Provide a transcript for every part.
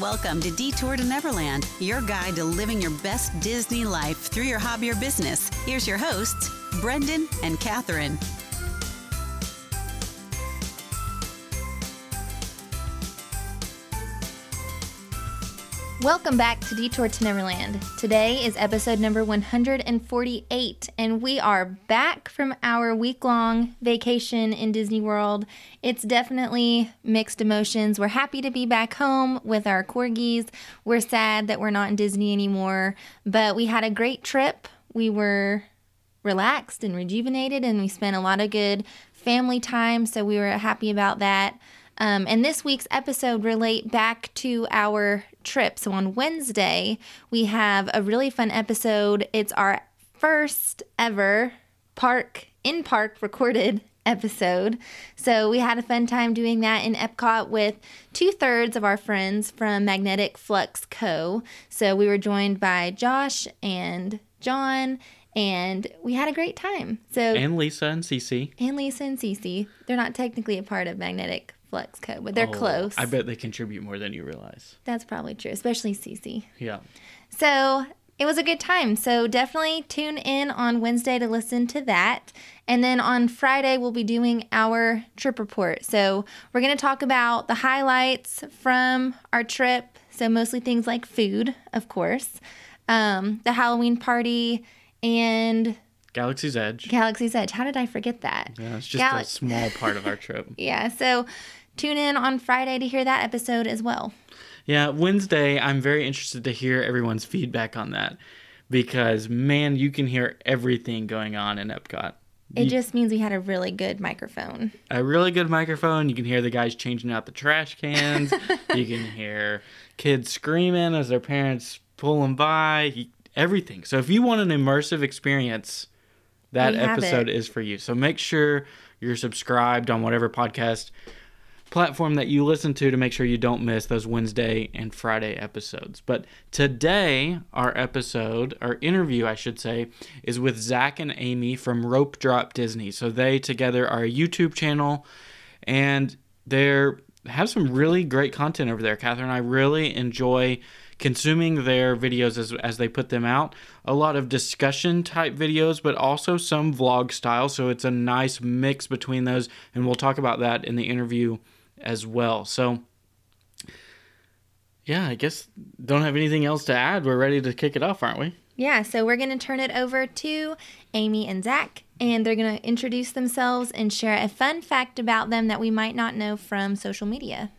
Welcome to Detour to Neverland, your guide to living your best Disney life through your hobby or business. Here's your hosts, Brendan and Catherine. Welcome back to Detour to Neverland. Today is episode number 148, and we are back from our week long vacation in Disney World. It's definitely mixed emotions. We're happy to be back home with our corgis. We're sad that we're not in Disney anymore, but we had a great trip. We were relaxed and rejuvenated, and we spent a lot of good family time, so we were happy about that. Um, and this week's episode relate back to our trip. So on Wednesday, we have a really fun episode. It's our first ever park in park recorded episode. So we had a fun time doing that in Epcot with two thirds of our friends from Magnetic Flux Co. So we were joined by Josh and John and we had a great time. So and Lisa and Cece and Lisa and Cece, they're not technically a part of Magnetic Flux Co, but they're Oh, close. I bet they contribute more than you realize. That's probably true, especially Cece. Yeah. So it was a good time. So definitely tune in on Wednesday to listen to that. And then on Friday, we'll be doing our trip report. So we're going to talk about the highlights from our trip. So mostly things like food, of course, um, the Halloween party, and Galaxy's Edge. Galaxy's Edge. How did I forget that? yeah, it's just Gal- a small part of our trip. Yeah. So tune in on Friday to hear that episode as well. Yeah, Wednesday, I'm very interested to hear everyone's feedback on that because, man, you can hear everything going on in Epcot. It You- just means we had a really good microphone. a really good microphone. You can hear the guys changing out the trash cans. you can hear kids screaming as their parents pull them by. You- Everything. So if you want an immersive experience, that We episode is for you. So make sure you're subscribed on whatever podcast platform that you listen to to make sure you don't miss those Wednesday and Friday episodes. But today, our episode, our interview, I should say, is with Zach and Amy from Rope Drop Disney. So they together are a YouTube channel and they're have some really great content over there. Catherine, I really enjoy consuming their videos as, as they put them out. A lot of discussion type videos, but also some vlog style. So it's a nice mix between those. And we'll talk about that in the interview as well. So, yeah, I guess don't have anything else to add. We're ready to kick it off, aren't we? Yeah, so we're going to turn it over to Amy and Zach, and they're going to introduce themselves and share a fun fact about them that we might not know from social media.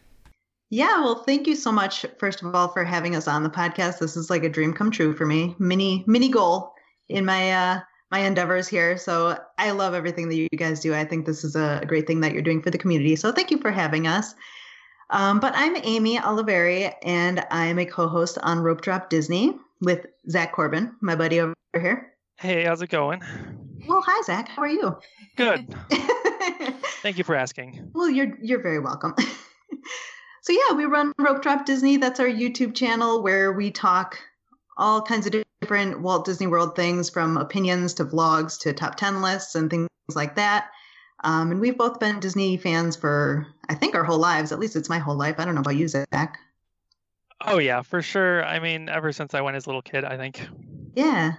Yeah, well, thank you so much, first of all, for having us on the podcast. This is like a dream come true for me. Mini mini goal in my uh my endeavors here. So I love everything that you guys do. I think this is a great thing that you're doing for the community. So thank you for having us. Um, but I'm Amy Oliveri, and I'm a co-host on Rope Drop Disney with Zach Corbin, my buddy over here. Hey, how's it going? Well, hi Zach. How are you? Good. Thank you for asking. Well, you're you're very welcome. so yeah, we run Rope Drop Disney. That's our YouTube channel where we talk all kinds of different Walt Disney World things, from opinions to vlogs to top ten lists and things like that. Um, and we've both been Disney fans for I think our whole lives. At least it's my whole life. I don't know about you, Zach. Oh yeah, for sure. I mean, ever since I went as a little kid, I think. Yeah.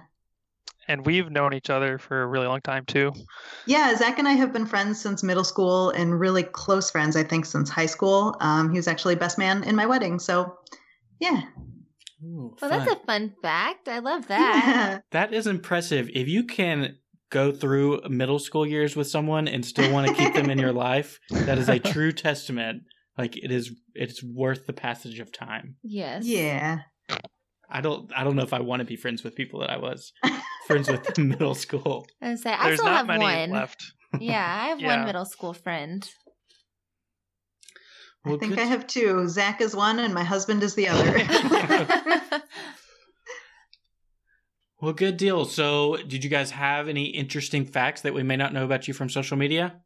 And we've known each other for a really long time too. Yeah, Zach and I have been friends since middle school and really close friends, I think, since high school. Um, he was actually best man in my wedding. So, yeah. Ooh, Well, fun. that's a fun fact. I love that. That is impressive. If you can go through middle school years with someone and still want to keep them in your life, that is a true testament. Like it is, it's worth the passage of time. yes. yeah. I don't, I don't know if I want to be friends with people that I was friends with in middle school. I was say I There's still not have many one. left. Yeah, I have one middle school friend. Well, I think good- I have two. Zach is one, and my husband is the other. Well, good deal. So, did you guys have any interesting facts that we may not know about you from social media?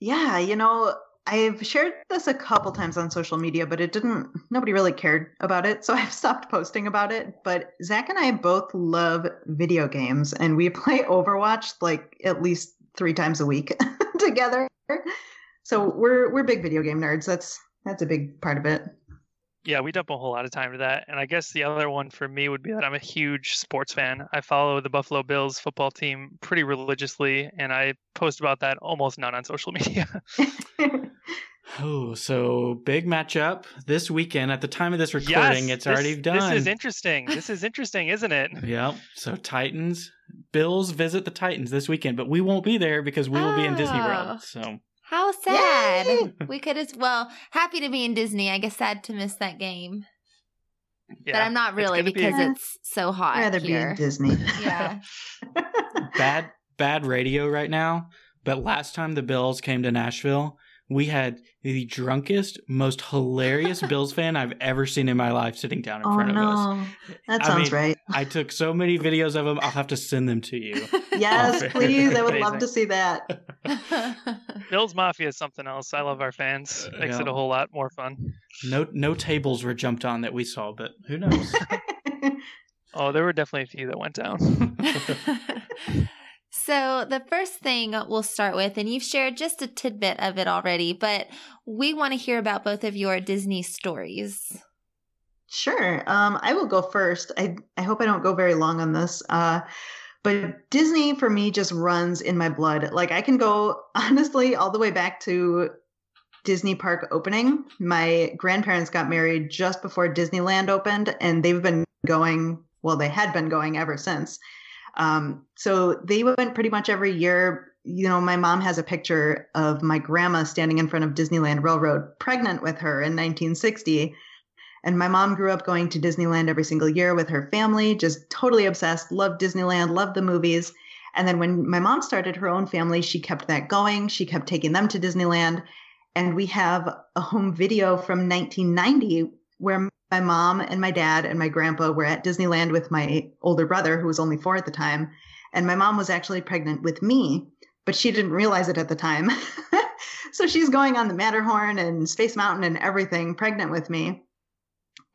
yeah, you know, I've shared this a couple times on social media, but it didn't. Nobody really cared about it, so I've stopped posting about it. But Zach and I both love video games, and we play Overwatch like at least three times a week together. So we're we're big video game nerds. That's that's a big part of it. yeah, we dump a whole lot of time to that. And I guess the other one for me would be that I'm a huge sports fan. I follow the Buffalo Bills football team pretty religiously, and I post about that almost none on social media. Oh, so big matchup this weekend. At the time of this recording, yes, it's this- already done. This is interesting. This is interesting, isn't it? Yep. So Titans, Bills visit the Titans this weekend, but we won't be there because we will be in Disney Oh. World. So How sad. Yay! We could as well happy to be in Disney. I guess sad to miss that game. Yeah. but I'm not really gonna be because a- it's so hot I'd rather be in Disney. yeah. bad, bad radio right now. But last time the Bills came to Nashville, we had the drunkest, most hilarious Bills fan I've ever seen in my life sitting down in oh front of us. no, that I sounds mean, right. I took so many videos of them. I'll have to send them to you. Yes, please. I would amazing. love to see that. Bills Mafia is something else. I love our fans. Uh, Makes Yeah. it a whole lot more fun. No, no tables were jumped on that we saw, but who knows? Oh, there were definitely a few that went down. So, the first thing we'll start with, and you've shared just a tidbit of it already, but we want to hear about both of your Disney stories. Sure. Um, I will go first. I I hope I don't go very long on this. Uh, but Disney for me just runs in my blood. Like I can go honestly all the way back to Disney Park opening. My grandparents got married just before Disneyland opened, and they've been going. Well, they had been going ever since. Um, so they went pretty much every year. You know, my mom has a picture of my grandma standing in front of Disneyland Railroad, pregnant with her in 1960. And my mom grew up going to Disneyland every single year with her family, just totally obsessed, loved Disneyland, loved the movies. And then when my mom started her own family, she kept that going. She kept taking them to Disneyland. And we have a home video from 1990 where my mom and my dad and my grandpa were at Disneyland with my older brother, who was only four at the time. And my mom was actually pregnant with me, but she didn't realize it at the time. so she's going on the Matterhorn and Space Mountain and everything, pregnant with me.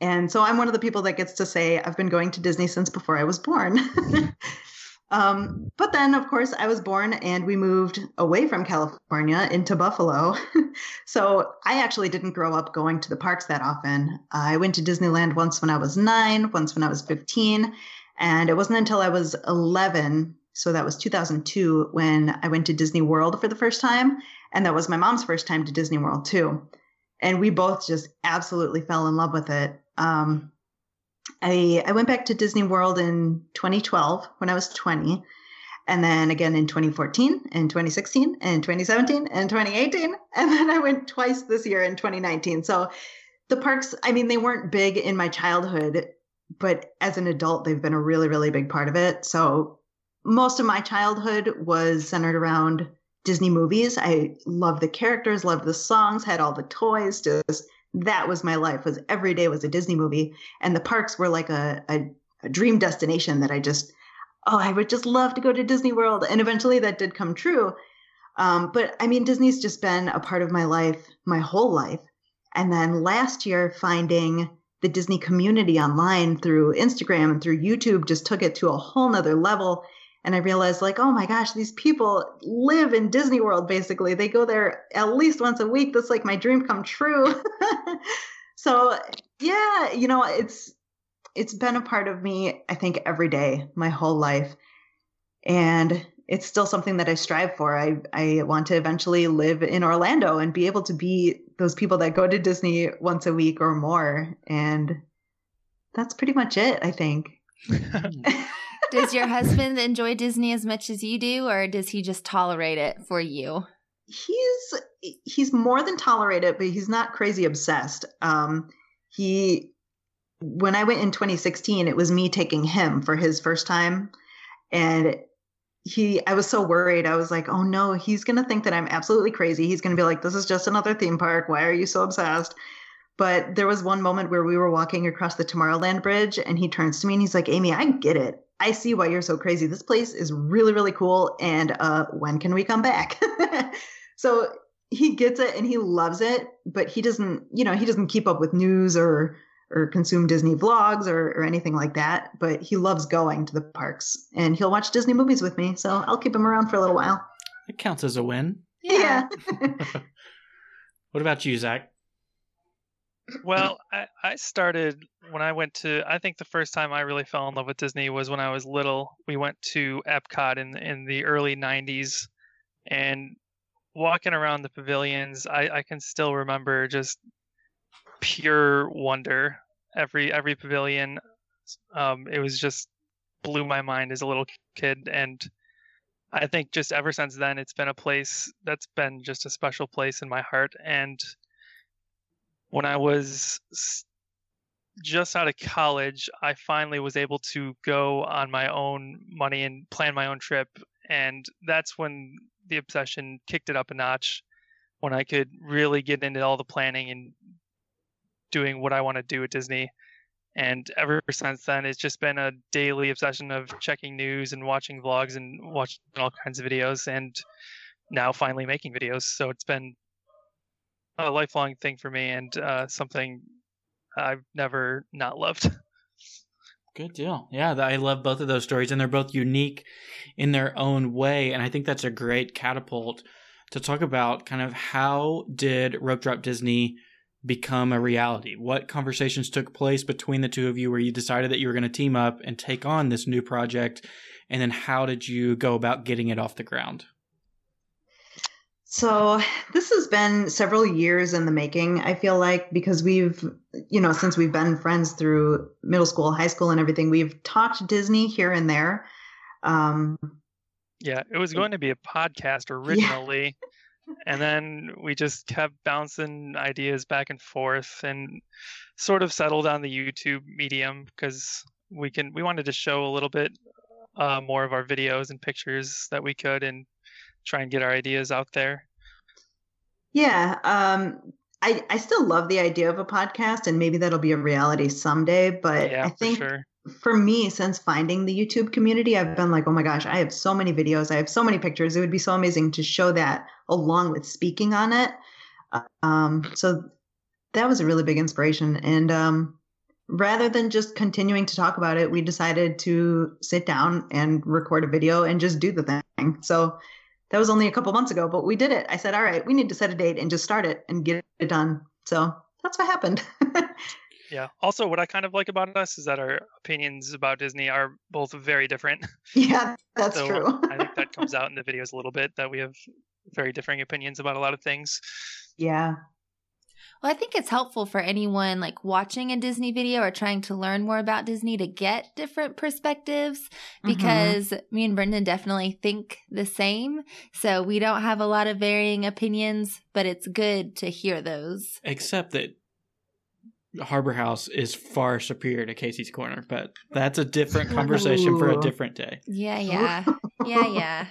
And so I'm one of the people that gets to say I've been going to Disney since before I was born. um, but then, of course, I was born and we moved away from California into Buffalo. so I actually didn't grow up going to the parks that often. I went to Disneyland once when I was nine, once when I was 15. And it wasn't until I was 11, so that was 2002, when I went to Disney World for the first time. And that was my mom's first time to Disney World, too and we both just absolutely fell in love with it. Um, I I went back to Disney World in 2012 when I was 20, and then again in 2014 and 2016 and 2017 and 2018, and then I went twice this year in 2019. So the parks, I mean, they weren't big in my childhood, but as an adult, they've been a really really big part of it. So most of my childhood was centered around Disney movies. I loved the characters, loved the songs, had all the toys. Just that was my life. Was every day was a Disney movie, and the parks were like a, a, a dream destination that I just oh I would just love to go to Disney World. And eventually that did come true. Um, but I mean Disney's just been a part of my life my whole life. And then last year finding the Disney community online through Instagram and through YouTube just took it to a whole nother level and I realized, like, oh my gosh, these people live in Disney World basically. They go there at least once a week. That's like my dream come true. so, yeah, you know, it's it's been a part of me, I think, every day, my whole life. And it's still something that I strive for. I, I want to eventually live in Orlando and be able to be those people that go to Disney once a week or more. And that's pretty much it, I think. Does your husband enjoy Disney as much as you do, or does he just tolerate it for you? he's he's more than tolerate it, but he's not crazy obsessed. Um, he when I went in 2016, it was me taking him for his first time, and he I was so worried. I was like, oh no, he's gonna think that I'm absolutely crazy. He's gonna be like, this is just another theme park. Why are you so obsessed? But there was one moment where we were walking across the Tomorrowland Bridge, and he turns to me and he's like, Amy, I get it. I see why you're so crazy. This place is really, really cool. And uh, when can we come back? so he gets it and he loves it, but he doesn't, you know, he doesn't keep up with news or or consume Disney vlogs or, or anything like that. But he loves going to the parks and he'll watch Disney movies with me. So I'll keep him around for a little while. It counts as a win. Yeah. What about you, Zach? Well, I, I started when I went to. I think the first time I really fell in love with Disney was when I was little. We went to Epcot in in the early '90s, and walking around the pavilions, I, I can still remember just pure wonder. Every every pavilion, um, it was just blew my mind as a little kid, and I think just ever since then, it's been a place that's been just a special place in my heart. And when I was just out of college, I finally was able to go on my own money and plan my own trip. And that's when the obsession kicked it up a notch, when I could really get into all the planning and doing what I want to do at Disney. And ever since then, it's just been a daily obsession of checking news and watching vlogs and watching all kinds of videos. And now finally making videos. So it's been a lifelong thing for me and uh, something I've never not loved. Good deal. Yeah, I love both of those stories, and they're both unique in their own way. And I think that's a great catapult to talk about kind of how did Rope Drop Disney become a reality? What conversations took place between the two of you where you decided that you were going to team up and take on this new project? And then how did you go about getting it off the ground? So this has been several years in the making. I feel like because we've, you know, since we've been friends through middle school, high school, and everything, we've talked Disney here and there. Um, yeah, it was going to be a podcast originally, yeah. and then we just kept bouncing ideas back and forth, and sort of settled on the YouTube medium because we can. We wanted to show a little bit uh, more of our videos and pictures that we could, and try and get our ideas out there. Yeah, um, I I still love the idea of a podcast, and maybe that'll be a reality someday. But yeah, I think for, sure. for me, since finding the YouTube community, I've been like, oh my gosh, I have so many videos, I have so many pictures. It would be so amazing to show that along with speaking on it. Um, so that was a really big inspiration, and um, rather than just continuing to talk about it, we decided to sit down and record a video and just do the thing. So that was only a couple months ago, but we did it. I said, all right, we need to set a date and just start it and get it done. So that's what happened. yeah. Also, what I kind of like about us is that our opinions about Disney are both very different. Yeah, that's so true. I think that comes out in the videos a little bit that we have very differing opinions about a lot of things. Yeah. Well, I think it's helpful for anyone like watching a Disney video or trying to learn more about Disney to get different perspectives mm-hmm. because mm-hmm. me and Brendan definitely think the same. So we don't have a lot of varying opinions, but it's good to hear those. Except that Harbor House is far superior to Casey's Corner, but that's a different conversation for a different day. Yeah, yeah. Yeah, yeah.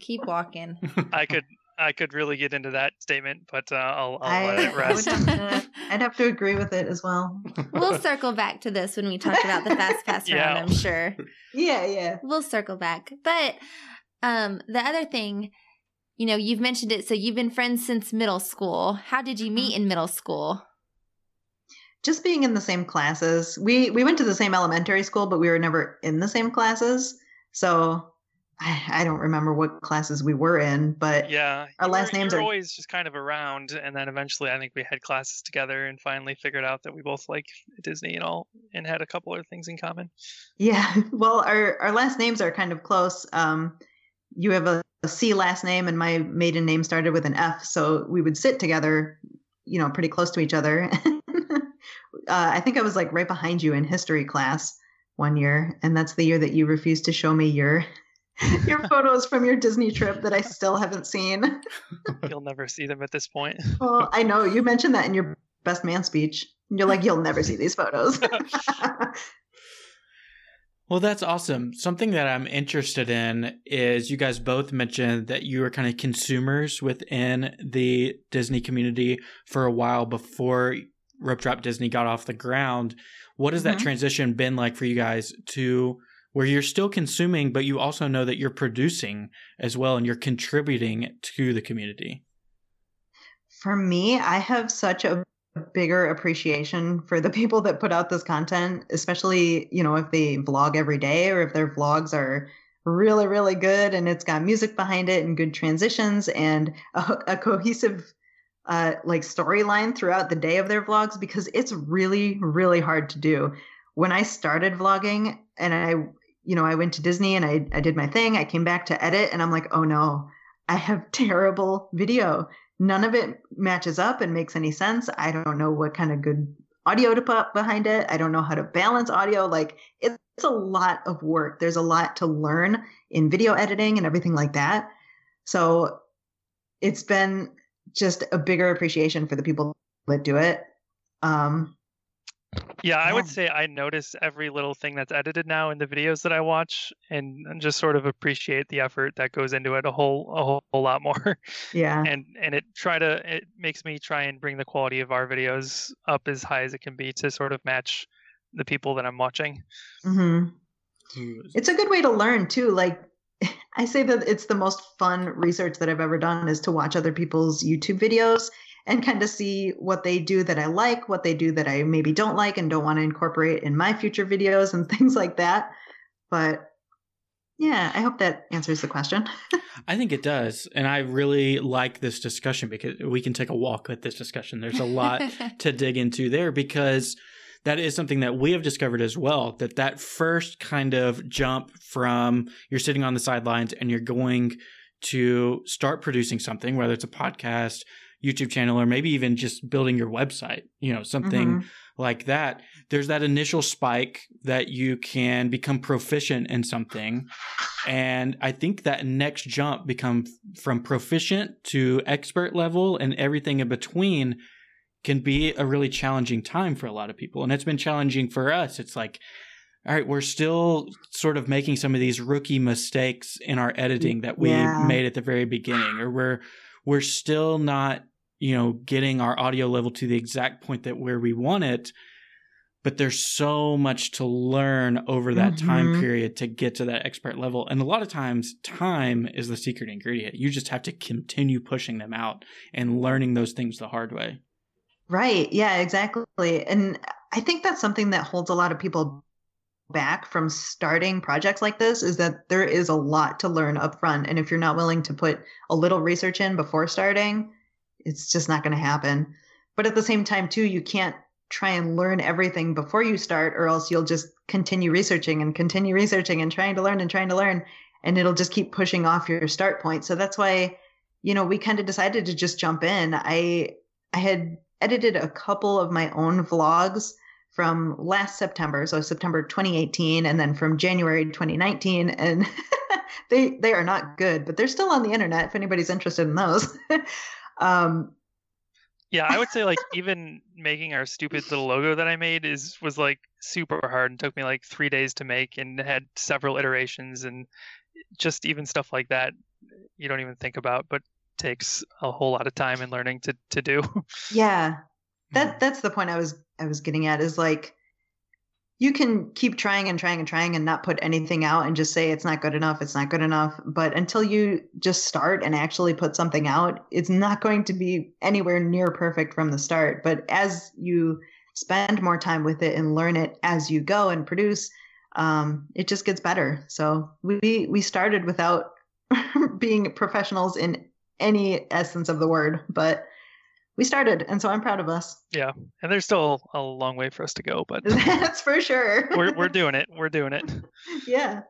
Keep walking. I could I could really get into that statement, but uh, I'll, I'll let it rest. Have to, I'd have to agree with it as well. We'll circle back to this when we talk about the fast pass yeah. round. I'm sure. Yeah, yeah. We'll circle back, but um, the other thing, you know, you've mentioned it. So you've been friends since middle school. How did you meet in middle school? Just being in the same classes. We we went to the same elementary school, but we were never in the same classes. So I, I don't remember what classes we were in, but yeah, our last were, names are always just kind of around. And then eventually, I think we had classes together and finally figured out that we both like Disney and all, and had a couple of things in common. Yeah, well, our our last names are kind of close. Um, you have a, a C last name, and my maiden name started with an F, so we would sit together, you know, pretty close to each other. uh, I think I was like right behind you in history class one year, and that's the year that you refused to show me your your photos from your Disney trip that I still haven't seen. you'll never see them at this point. Well, I know you mentioned that in your best man speech. You're like, you'll never see these photos. well, that's awesome. Something that I'm interested in is you guys both mentioned that you were kind of consumers within the Disney community for a while before Rope Drop Disney got off the ground. What has mm-hmm. that transition been like for you guys to where you're still consuming, but you also know that you're producing as well and you're contributing to the community? For me, I have such a bigger appreciation for the people that put out this content, especially, you know, if they vlog every day or if their vlogs are really, really good and it's got music behind it and good transitions and a, a cohesive uh, like storyline throughout the day of their vlogs because it's really, really hard to do. When I started vlogging and I, you know, I went to Disney and I, I did my thing, I came back to edit and I'm like, oh no, I have terrible video. None of it matches up and makes any sense. I don't know what kind of good audio to put behind it. I don't know how to balance audio. Like it's a lot of work. There's a lot to learn in video editing and everything like that. So it's been just a bigger appreciation for the people that do it. Um, yeah, I would say I notice every little thing that's edited now in the videos that I watch, and, and just sort of appreciate the effort that goes into it a whole a whole, whole lot more. Yeah, and and it try to it makes me try and bring the quality of our videos up as high as it can be to sort of match the people that I'm watching. Mm-hmm. It's a good way to learn too. Like I say that it's the most fun research that I've ever done is to watch other people's YouTube videos and kind of see what they do that I like, what they do that I maybe don't like and don't want to incorporate in my future videos and things like that. But yeah, I hope that answers the question. I think it does. And I really like this discussion because we can take a walk with this discussion. There's a lot to dig into there because that is something that we have discovered as well that that first kind of jump from you're sitting on the sidelines and you're going to start producing something whether it's a podcast YouTube channel or maybe even just building your website, you know, something mm-hmm. like that. There's that initial spike that you can become proficient in something. And I think that next jump become from proficient to expert level and everything in between can be a really challenging time for a lot of people. And it's been challenging for us. It's like, all right, we're still sort of making some of these rookie mistakes in our editing that we yeah. made at the very beginning, or we're we're still not you know, getting our audio level to the exact point that where we want it. But there's so much to learn over that mm-hmm. time period to get to that expert level. And a lot of times, time is the secret ingredient. You just have to continue pushing them out and learning those things the hard way. Right. Yeah, exactly. And I think that's something that holds a lot of people back from starting projects like this is that there is a lot to learn up front. And if you're not willing to put a little research in before starting, it's just not going to happen. But at the same time, too, you can't try and learn everything before you start, or else you'll just continue researching and continue researching and trying to learn and trying to learn, and it'll just keep pushing off your start point. So that's why, you know, we kind of decided to just jump in. I I had edited a couple of my own vlogs from last September, so September 2018, and then from January 2019, and they they are not good, but they're still on the internet if anybody's interested in those. Um, yeah, I would say like even making our stupid little logo that I made is was like super hard and took me like three days to make and had several iterations and just even stuff like that you don't even think about, but takes a whole lot of time and learning to to do. Yeah, that hmm. that's the point I was I was getting at is like you can keep trying and trying and trying and not put anything out and just say it's not good enough, it's not good enough. But until you just start and actually put something out, it's not going to be anywhere near perfect from the start. But as you spend more time with it and learn it as you go and produce, um, it just gets better. So we we started without being professionals in any essence of the word, but we started, and so I'm proud of us. Yeah, and there's still a long way for us to go, but that's for sure. we're we're doing it. We're doing it. Yeah.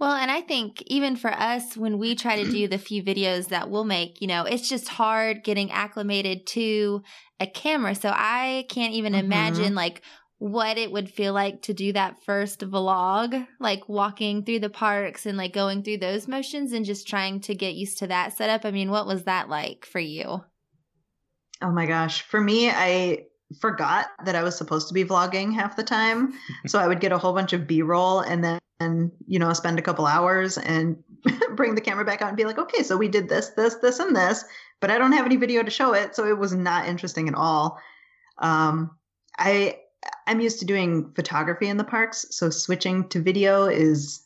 Well, and I think even for us, when we try to do the few videos that we'll make, you know, it's just hard getting acclimated to a camera. So I can't even mm-hmm. imagine like what it would feel like to do that first vlog, like walking through the parks and like going through those motions and just trying to get used to that setup. I mean, what was that like for you? Oh my gosh. For me, I forgot that I was supposed to be vlogging half the time. so I would get a whole bunch of B roll and then, and, you know, spend a couple hours and bring the camera back out and be like, okay, so we did this, this, this, and this, but I don't have any video to show it. So it was not interesting at all. Um, I, I'm used to doing photography in the parks. So switching to video is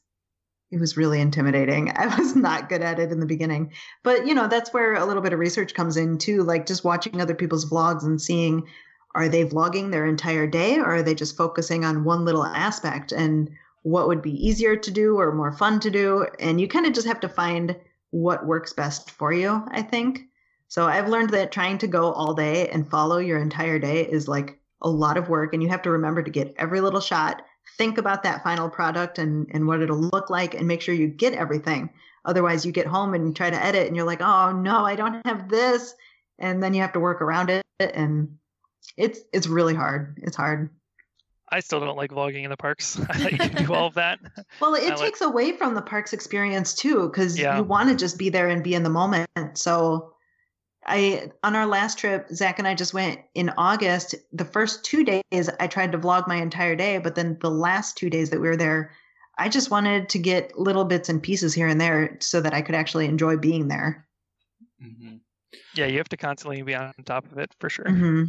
it was really intimidating. I was not good at it in the beginning. But, you know, that's where a little bit of research comes in too, like just watching other people's vlogs and seeing are they vlogging their entire day or are they just focusing on one little aspect and what would be easier to do or more fun to do? And you kind of just have to find what works best for you, I think. So I've learned that trying to go all day and follow your entire day is like a lot of work and you have to remember to get every little shot, think about that final product and and what it'll look like and make sure you get everything. Otherwise you get home and you try to edit and you're like, "Oh no, I don't have this." And then you have to work around it and it's it's really hard. It's hard. I still don't like vlogging in the parks. I you can do all of that. Well, it I like- takes away from the parks experience too, because Yeah. you want to just be there and be in the moment. So, I on our last trip, Zach and I just went in August. The first two days, I tried to vlog my entire day, but then the last two days that we were there, I just wanted to get little bits and pieces here and there so that I could actually enjoy being there. hmm Yeah, you have to constantly be on top of it for sure. hmm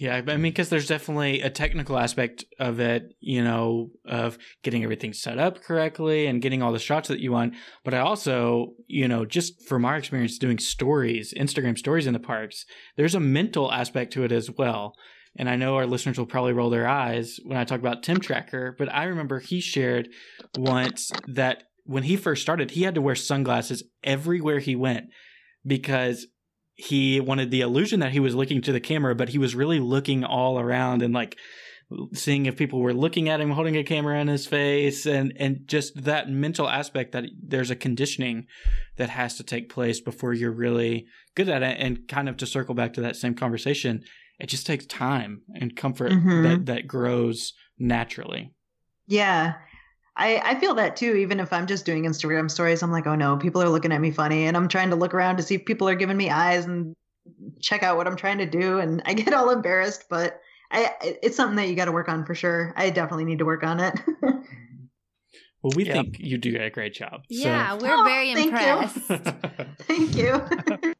Yeah, I mean, because there's definitely a technical aspect of it, you know, of getting everything set up correctly and getting all the shots that you want. But I also, you know, just from our experience doing stories, Instagram stories in the parks, there's a mental aspect to it as well. And I know our listeners will probably roll their eyes when I talk about Tim Tracker, but I remember he shared once that when he first started, he had to wear sunglasses everywhere he went because he wanted the illusion that he was looking to the camera, but he was really looking all around and like seeing if people were looking at him holding a camera in his face and and just that mental aspect that there's a conditioning that has to take place before you're really good at it and kind of to circle back to that same conversation it just takes time and comfort Mhm. that that grows naturally Yeah. I, I feel that too, even if I'm just doing Instagram stories. I'm like, oh no, people are looking at me funny. And I'm trying to look around to see if people are giving me eyes and check out what I'm trying to do. And I get all embarrassed, but I it's something that you got to work on for sure. I definitely need to work on it. well we Yeah. think you do a great job so- Yeah, we're Oh, very thank you. impressed. Thank you.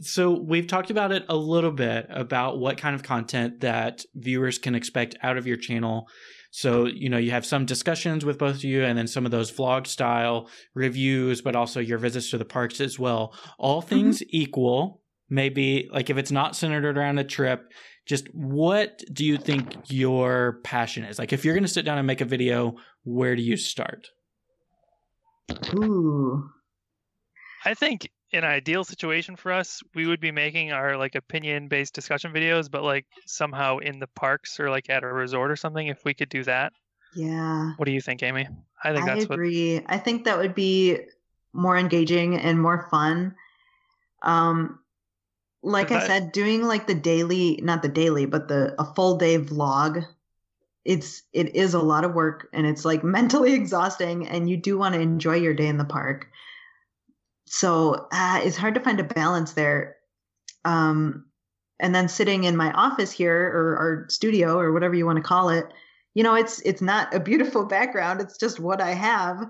So we've talked about it a little bit about what kind of content that viewers can expect out of your channel. So, you know, you have some discussions with both of you and then some of those vlog style reviews, but also your visits to the parks as well. All mm-hmm. things equal, maybe like if it's not centered around a trip, just what do you think your passion is? Like if you're going to sit down and make a video, where do you start? Ooh. I think in an ideal situation for us, we would be making our like opinion based discussion videos, but like somehow in the parks or like at a resort or something. If we could do that, Yeah. what do you think, Amy? I think I that's what. agree. I think that would be more engaging and more fun. Um, like I That- said, doing like the daily, not the daily, but the a full day vlog. It's it is a lot of work and it's like mentally exhausting, and you do want to enjoy your day in the park. So uh, it's hard to find a balance there. Um, and then sitting in my office here or our studio or whatever you want to call it, you know it's it's not a beautiful background it's just what i have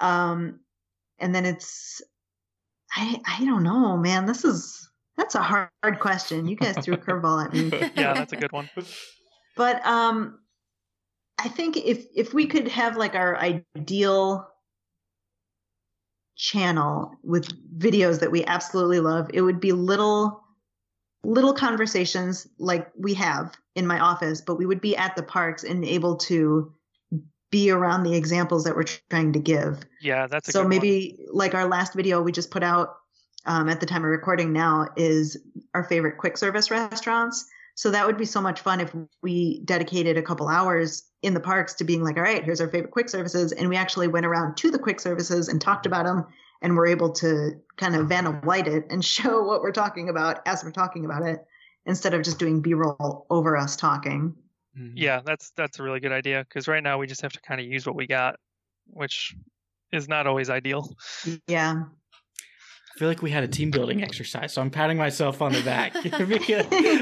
um and then it's i i don't know man this is that's a hard, hard question you guys threw a curveball at me Yeah, that's a good one. but um i think if if we could have like our ideal channel with videos that we absolutely love. It would be little little conversations like we have in my office but we would be at the parks and able to be around the examples that we're trying to give. Yeah, that's a so good one. maybe like our last video we just put out um, at the time of recording now is our favorite quick service restaurants so that would be so much fun if we dedicated a couple hours in the parks to being like all right here's our favorite quick services. And we actually went around to the quick services and talked about them and we're able to kind of vanna white it and show what we're talking about as we're talking about it instead of just doing b-roll over us talking. Mm-hmm. Yeah, that's that's a really good idea because right now we just have to kind of use what we got, which is not always ideal. yeah I feel like we had a team building exercise, so I'm patting myself on the back because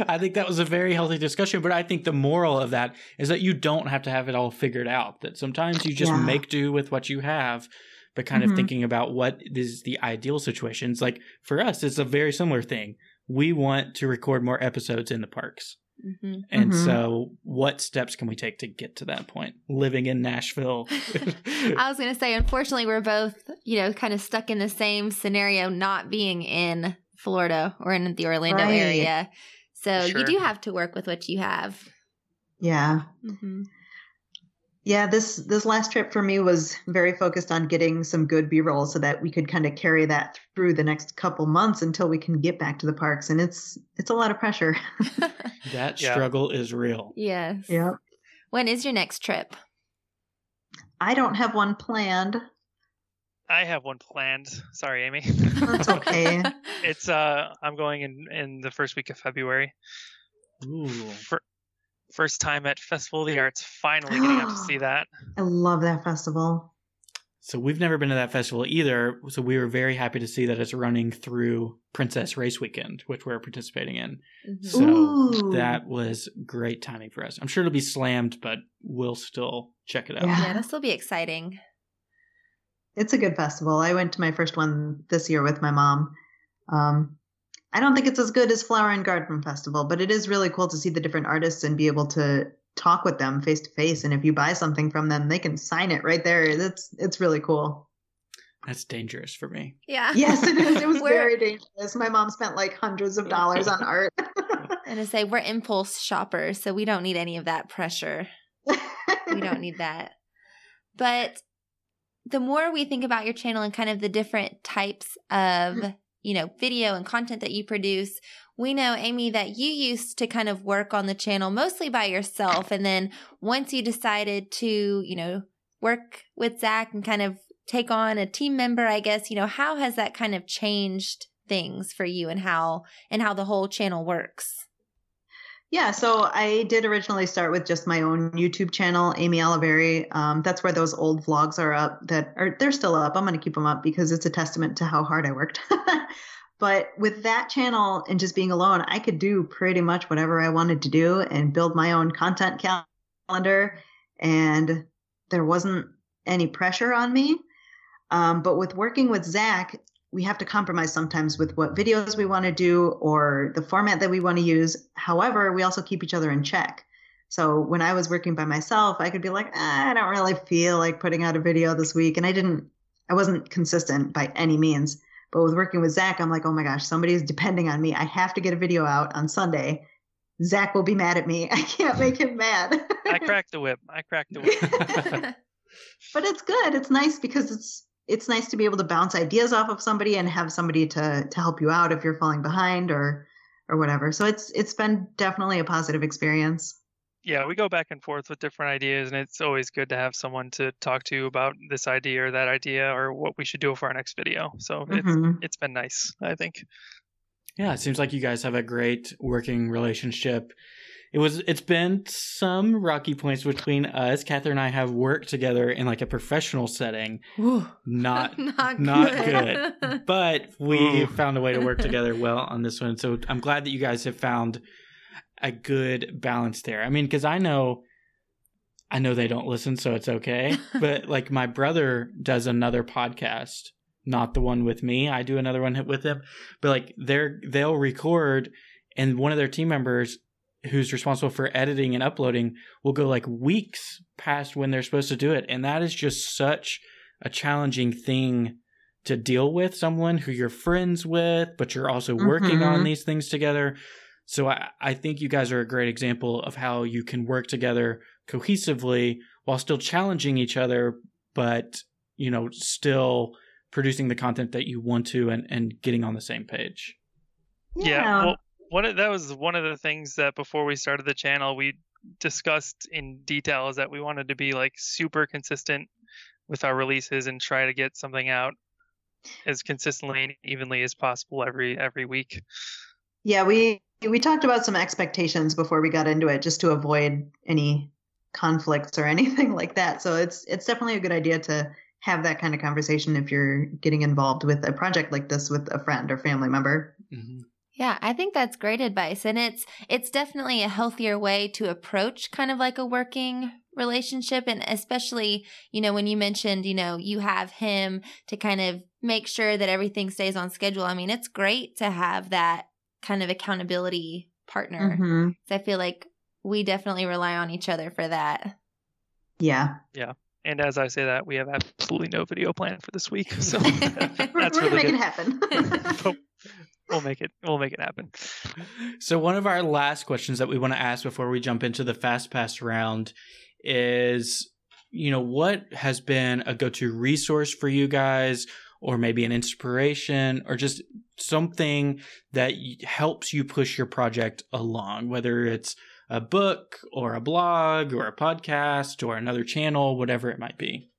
I think that was a very healthy discussion. But I think the moral of that is that you don't have to have it all figured out. That sometimes you just Yeah. make do with what you have, but kind of Mhm. thinking about what is the ideal situations. Like for us, it's a very similar thing. We want to record more episodes in the parks. Hmm And Mhm. so, what steps can we take to get to that point? Living in Nashville. I was going to say, unfortunately, we're both, you know, kind of stuck in the same scenario, not being in Florida or in the Orlando Right. area. So Sure. you do have to work with what you have. yeah hmm Yeah, this this last trip for me was very focused on getting some good B-roll so that we could kind of carry that through the next couple months until we can get back to the parks and it's it's a lot of pressure. That Yeah. struggle is real. yes. yeah. When is your next trip? I don't have one planned. I have one planned. Sorry, Amy. That's okay. it's uh, I'm going in in the first week of February. Ooh. Fir- first time at Festival of the Arts. Finally getting out to see that. I love that festival. So we've never been to that festival either. So we were very happy to see that it's running through Princess Race Weekend, which we're participating in. Mhm. So Ooh. that was great timing for us. I'm sure it'll be slammed, but we'll still check it out. Yeah. Yeah, this will be exciting. It's a good festival. I went to my first one this year with my mom. Um, I don't think it's as good as Flower and Garden Festival, but it is really cool to see the different artists and be able to talk with them face to face. And if you buy something from them, they can sign it right there. It's it's really cool. That's dangerous for me. Yeah. Yes, it is. It was very dangerous. My mom spent like hundreds of dollars on art. And to say we're impulse shoppers, so we don't need any of that pressure. We don't need that. But the more we think about your channel and kind of the different types of, you know, video and content that you produce, we know, Amy, that you used to kind of work on the channel mostly by yourself. And then once you decided to, you know, work with Zach and kind of take on a team member, I guess, you know, how has that kind of changed things for you and how and how the whole channel works? Yeah, so I did originally start with just my own YouTube channel, Amy Oliveri. Um, that's where those old vlogs are up. That are they're still up. I'm going to keep them up because it's a testament to how hard I worked. but with that channel and just being alone, I could do pretty much whatever I wanted to do and build my own content calendar. And there wasn't any pressure on me. Um, but with working with Zach, we have to compromise sometimes with what videos we want to do or the format that we want to use. However, we also keep each other in check. So when I was working by myself, I could be like, ah, I don't really feel like putting out a video this week. And I didn't, I wasn't consistent by any means. But with working with Zach, I'm like, oh my gosh, somebody is depending on me. I have to get a video out on Sunday. Zach will be mad at me. I can't make him mad. I cracked the whip. I cracked the whip. but it's good. It's nice because it's it's nice to be able to bounce ideas off of somebody and have somebody to to help you out if you're falling behind or or whatever. So it's it's been definitely a positive experience. yeah, we go back and forth with different ideas, and it's always good to have someone to talk to about this idea or that idea or what we should do for our next video. So it's Mhm. it's been nice, I think. Yeah, it seems like you guys have a great working relationship. It was it's been some rocky points between us. Catherine and I have worked together in like a professional setting. Not not not good. but we Ooh. found a way to work together well on this one. So I'm glad that you guys have found a good balance there. I mean, because I know, I know they don't listen, so it's okay. but like my brother does another podcast, not the one with me. I do another one with him, but like they're they'll record, and one of their team members who's responsible for editing and uploading will go like weeks past when they're supposed to do it, and that is just such a challenging thing to deal with someone who you're friends with, but you're also working on Mhm. these things together. So I, I think you guys are a great example of how you can work together cohesively while still challenging each other, but you know, still producing the content that you want to and, and getting on the same page. Yeah. well, one of, that was one of the things that before we started the channel we discussed in detail is that we wanted to be like super consistent with our releases and try to get something out as consistently and evenly as possible every every week. Yeah, we we talked about some expectations before we got into it, just to avoid any conflicts or anything like that. So it's it's definitely a good idea to have that kind of conversation if you're getting involved with a project like this with a friend or family member. Mm-hmm. Yeah, I think that's great advice and it's it's definitely a healthier way to approach kind of like a working relationship and especially, you know, when you mentioned, you know, you have him to kind of make sure that everything stays on schedule. I mean, it's great to have that kind of accountability partner. Mhm. 'Cause I feel like we definitely rely on each other for that. Yeah, Yeah. And as I say that, we have absolutely no video plan for this week, so we're, that's we're gonna really make good. it happen. But we'll make it. We'll make it happen. So one of our last questions that we want to ask before we jump into the fast pass round is you know, what has been a go to resource for you guys, or maybe an inspiration, or just something that helps you push your project along, whether it's a book or a blog or a podcast or another channel, whatever it might be?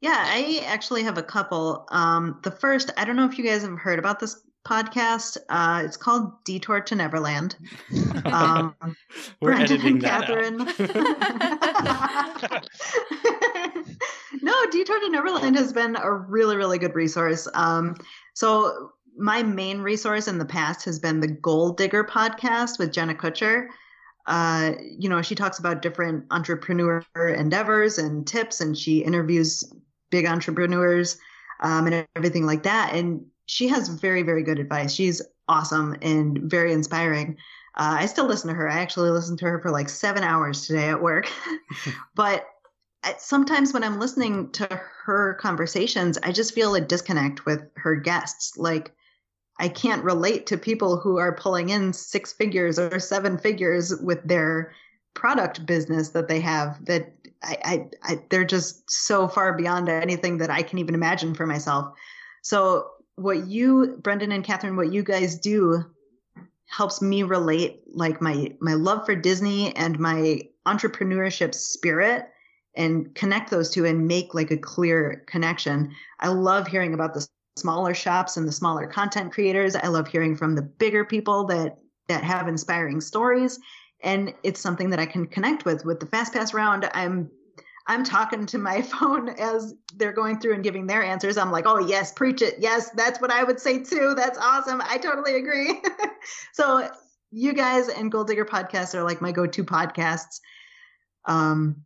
Yeah, I actually have a couple. Um, the first, I don't know if you guys have heard about this podcast. Uh, it's called Detour to Neverland. Um, We're editing that Catherine. no, Detour to Neverland has been a really, really good resource. Um, so my main resource in the past has been the Goal Digger podcast with Jenna Kutcher. Uh, you know, she talks about different entrepreneur endeavors and tips, and she interviews big entrepreneurs um, and everything like that. And she has very, very good advice. She's awesome and very inspiring. Uh, I still listen to her. I actually listened to her for like seven hours today at work. but sometimes when I'm listening to her conversations, I just feel a disconnect with her guests. Like, I can't relate to people who are pulling in six figures or seven figures with their product business that they have that I, I, I, they're just so far beyond anything that I can even imagine for myself. So what you, Brendan and Catherine, what you guys do helps me relate like my, my love for Disney and my entrepreneurship spirit and connect those two and make like a clear connection. I love hearing about the smaller shops and the smaller content creators. I love hearing from the bigger people that that have inspiring stories and it's something that I can connect with with the fast pass round. I'm I'm talking to my phone as they're going through and giving their answers. I'm like, "Oh, yes, preach it. Yes, that's what I would say too. That's awesome. I totally agree." so, you guys and Goal Digger podcasts are like my go-to podcasts. Um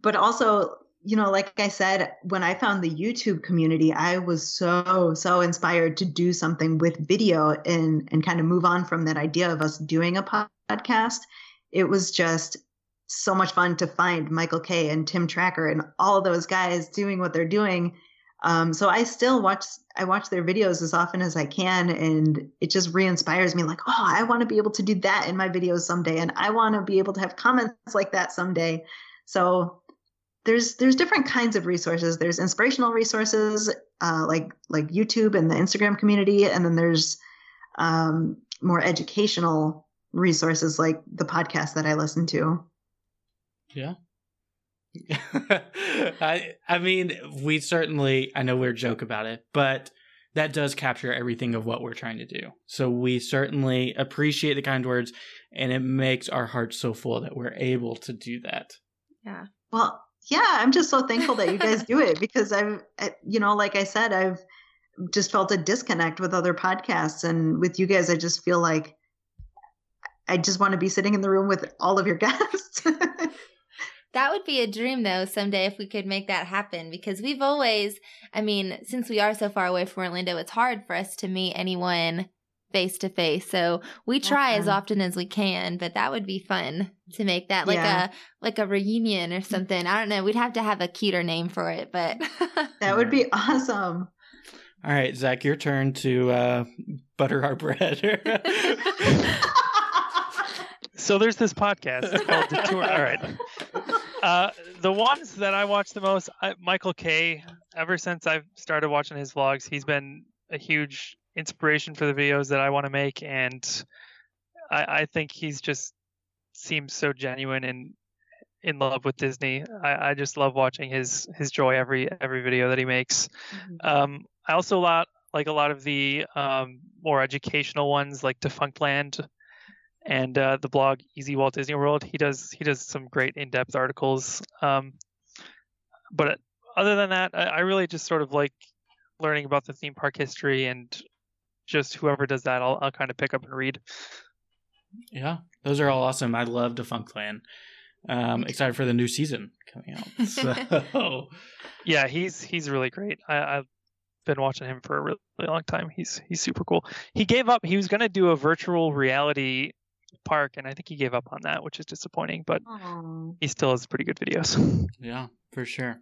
but also you know, like I said, when I found the YouTube community, I was so, so inspired to do something with video and, and kind of move on from that idea of us doing a podcast. It was just so much fun to find Michael Kay and Tim Tracker and all those guys doing what they're doing. Um, so I still watch, I watch their videos as often as I can. And it just re-inspires me like, oh, I want to be able to do that in my videos someday. And I want to be able to have comments like that someday. So there's there's different kinds of resources. There's inspirational resources uh, like like YouTube and the Instagram community, and then there's um, more educational resources like the podcast that I listen to. Yeah. I I mean, we certainly I know we're joke about it, but that does capture everything of what we're trying to do. So we certainly appreciate the kind words and it makes our hearts so full that we're able to do that. Yeah. Well, yeah, I'm just so thankful that you guys do it because I've, you know, like I said, I've just felt a disconnect with other podcasts. And with you guys, I just feel like I just want to be sitting in the room with all of your guests. That would be a dream, though, someday if we could make that happen because we've always, I mean, since we are so far away from Orlando, it's hard for us to meet anyone face to face. So we try as often as we can, but that would be fun to make that like yeah. a like a reunion or something. I don't know. We'd have to have a cuter name for it, but that would be awesome. All right, Zach, your turn to uh, butter our bread. so there's this podcast it's called Detour. All right. Uh, the ones that I watch the most, I, Michael K. Ever since I've started watching his vlogs, he's been a huge inspiration for the videos that I want to make, and I, I think he's just seems so genuine and in love with Disney. I, I just love watching his his joy every every video that he makes. Mm-hmm. Um, I also a lot like a lot of the um, more educational ones, like Defunct Defunctland and uh, the blog Easy Walt Disney World. He does he does some great in depth articles. Um, but other than that, I, I really just sort of like learning about the theme park history and just whoever does that, I'll, I'll kind of pick up and read. Yeah, those are all awesome. I love Defunctland. Um, excited for the new season coming out. So, yeah, he's he's really great. I, I've been watching him for a really, really long time. He's he's super cool. He gave up. He was going to do a virtual reality park, and I think he gave up on that, which is disappointing. But Aww. he still has pretty good videos. Yeah, for sure.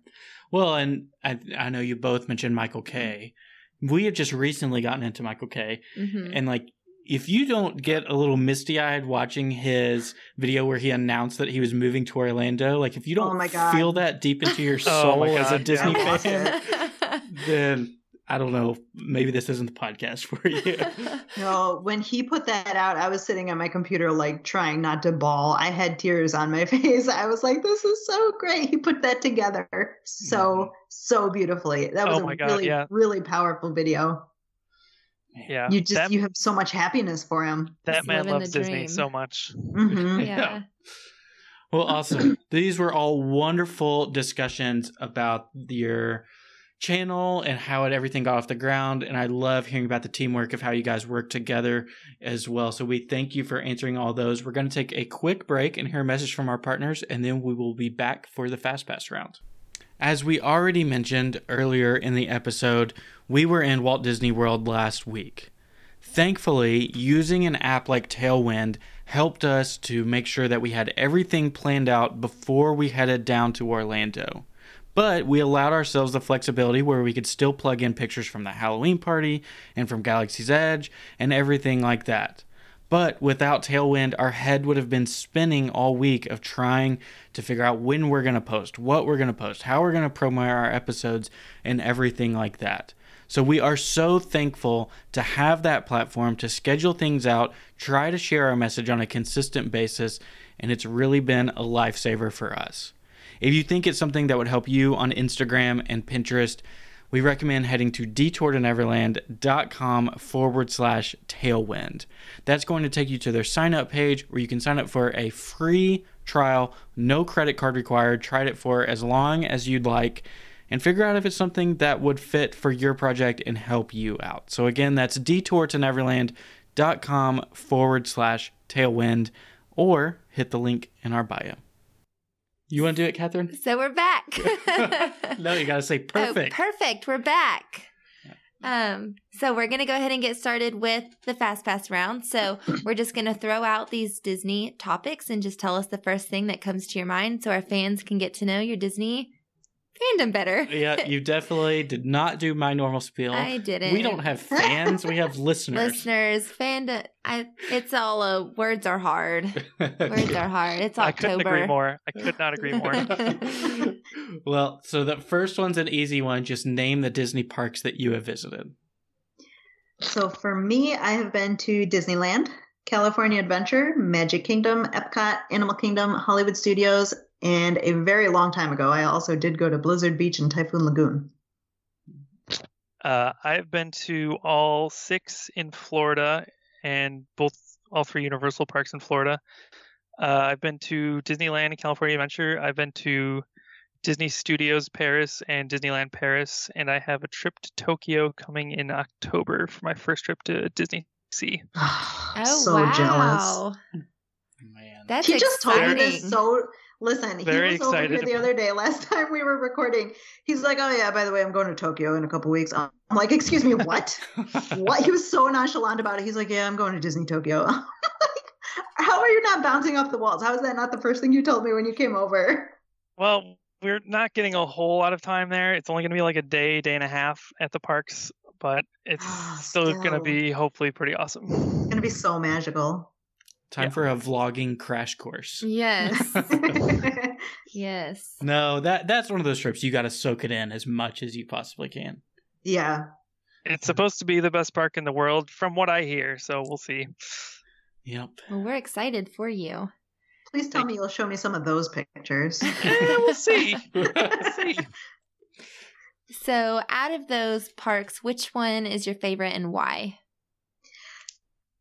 Well, and I I know you both mentioned Michael K. we have just recently gotten into Michael K. mm-hmm. and like if you don't get a little misty eyed watching his video where he announced that he was moving to Orlando, like if you Oh don't my God. feel that deep into your Oh soul my as a Disney yeah. fan, then I don't know. Maybe this isn't the podcast for you. No, when he put that out, I was sitting on my computer, like trying not to bawl. I had tears on my face. I was like, this is so great. He put that together so, so beautifully. That was Oh a God, really, yeah. really powerful video. Yeah. You just, that, you have so much happiness for him. that Just man loves Disney dream. so much. hmm yeah. Well, awesome. These were all wonderful discussions about your channel and how it everything got off the ground. And I love hearing about the teamwork of how you guys work together as well. So we thank you for answering all those. We're going to take a quick break and hear a message from our partners, and then we will be back for the Fast Pass round. As we already mentioned earlier in the episode, we were in Walt Disney World last week. Thankfully, using an app like Tailwind helped us to make sure that we had everything planned out before we headed down to Orlando. But we allowed ourselves the flexibility where we could still plug in pictures from the Halloween party and from Galaxy's Edge and everything like that. But without Tailwind, our head would have been spinning all week of trying to figure out when we're going to post, what we're going to post, how we're going to promote our episodes, and everything like that. So we are so thankful to have that platform to schedule things out, try to share our message on a consistent basis, and it's really been a lifesaver for us. If you think it's something that would help you on Instagram and Pinterest, we recommend heading to detourtoneverland.com forward slash tailwind. That's going to take you to their sign up page where you can sign up for a free trial, no credit card required. Try it for as long as you'd like and figure out if it's something that would fit for your project and help you out. So, again, that's detourtoneverland.com forward slash tailwind or hit the link in our bio. You want to do it, Catherine? So we're back. no, you got to say perfect. Oh, perfect. We're back. Um, so we're gonna go ahead and get started with the fast pass round. So we're just gonna throw out these Disney topics and just tell us the first thing that comes to your mind, so our fans can get to know your Disney fandom better. yeah, you definitely did not do my normal spiel. I didn't. We don't have fans, we have listeners. listeners. Fandom. I. It's all uh, words are hard. Words are hard. It's October. I couldn't agree October. more. I could not agree more. well, so the first one's an easy one. Just name the Disney parks that you have visited. So for me, I have been to Disneyland, California Adventure, Magic Kingdom, Epcot, Animal Kingdom, Hollywood Studios, and a very long time ago, I also did go to Blizzard Beach and Typhoon Lagoon. Uh, I've been to all six in Florida and both all three Universal parks in Florida. Uh, I've been to Disneyland and California Adventure. I've been to Disney Studios Paris and Disneyland Paris, and I have a trip to Tokyo coming in October for my first trip to Disney Sea. Oh so wow. jealous. Man. That's he just told me exciting. this so listen Very he was over here the other day last time we were recording. He's like oh yeah by the way i'm going to tokyo in a couple weeks. I'm like excuse me what? What? He was so nonchalant about it. He's like yeah i'm going to disney tokyo. Like, how are you not bouncing off the walls? How is that not the first thing you told me when you came over? Well, we're not getting a whole lot of time there. It's only going to be like a day, day and a half at the parks, but it's Ah, still going to be hopefully pretty awesome. it's gonna be so magical Time Yeah. for a vlogging crash course. Yes. yes. No, that that's one of those trips you got to soak it in as much as you possibly can. yeah It's supposed to be the best park in the world, from what I hear. So we'll see. Yep. Well, we're excited for you. please tell me you'll show me some of those pictures Eh, we'll see. We'll see. So, out of those parks, which one is your favorite and why?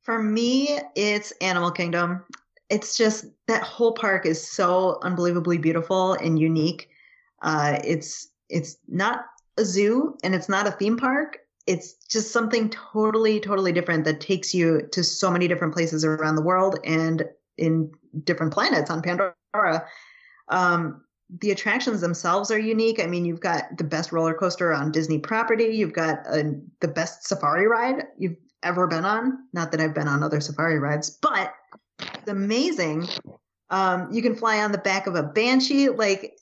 For me, it's Animal Kingdom. It's just that whole park is so unbelievably beautiful and unique. Uh, it's it's not a zoo and it's not a theme park. It's just something totally, totally different that takes you to so many different places around the world and in different planets on Pandora. Um, the attractions themselves are unique. I mean, you've got the best roller coaster on Disney property. You've got uh the best safari ride you've ever been on. Not that I've been on other safari rides, but it's amazing. Um, you can fly on the back of a banshee. Like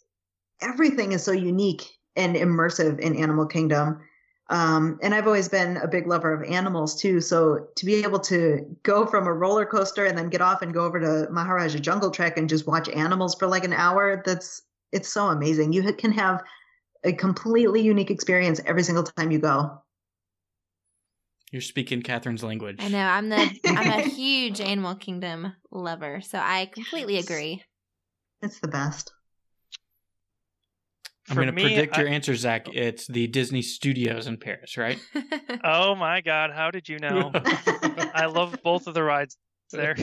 everything is so unique and immersive in Animal Kingdom. Um, and I've always been a big lover of animals too. So to be able to go from a roller coaster and then get off and go over to Maharaja Jungle Trek and just watch animals for like an hour, that's it's so amazing. You can have a completely unique experience every single time you go. You're speaking Catherine's language. I know. I'm the I'm a huge Animal Kingdom lover, so I completely Yes. agree. It's the best. I'm going to me, predict your I- answer, Zach. It's the Disney Studios in Paris, right? Oh my God! How did you know? I love both of the rides there.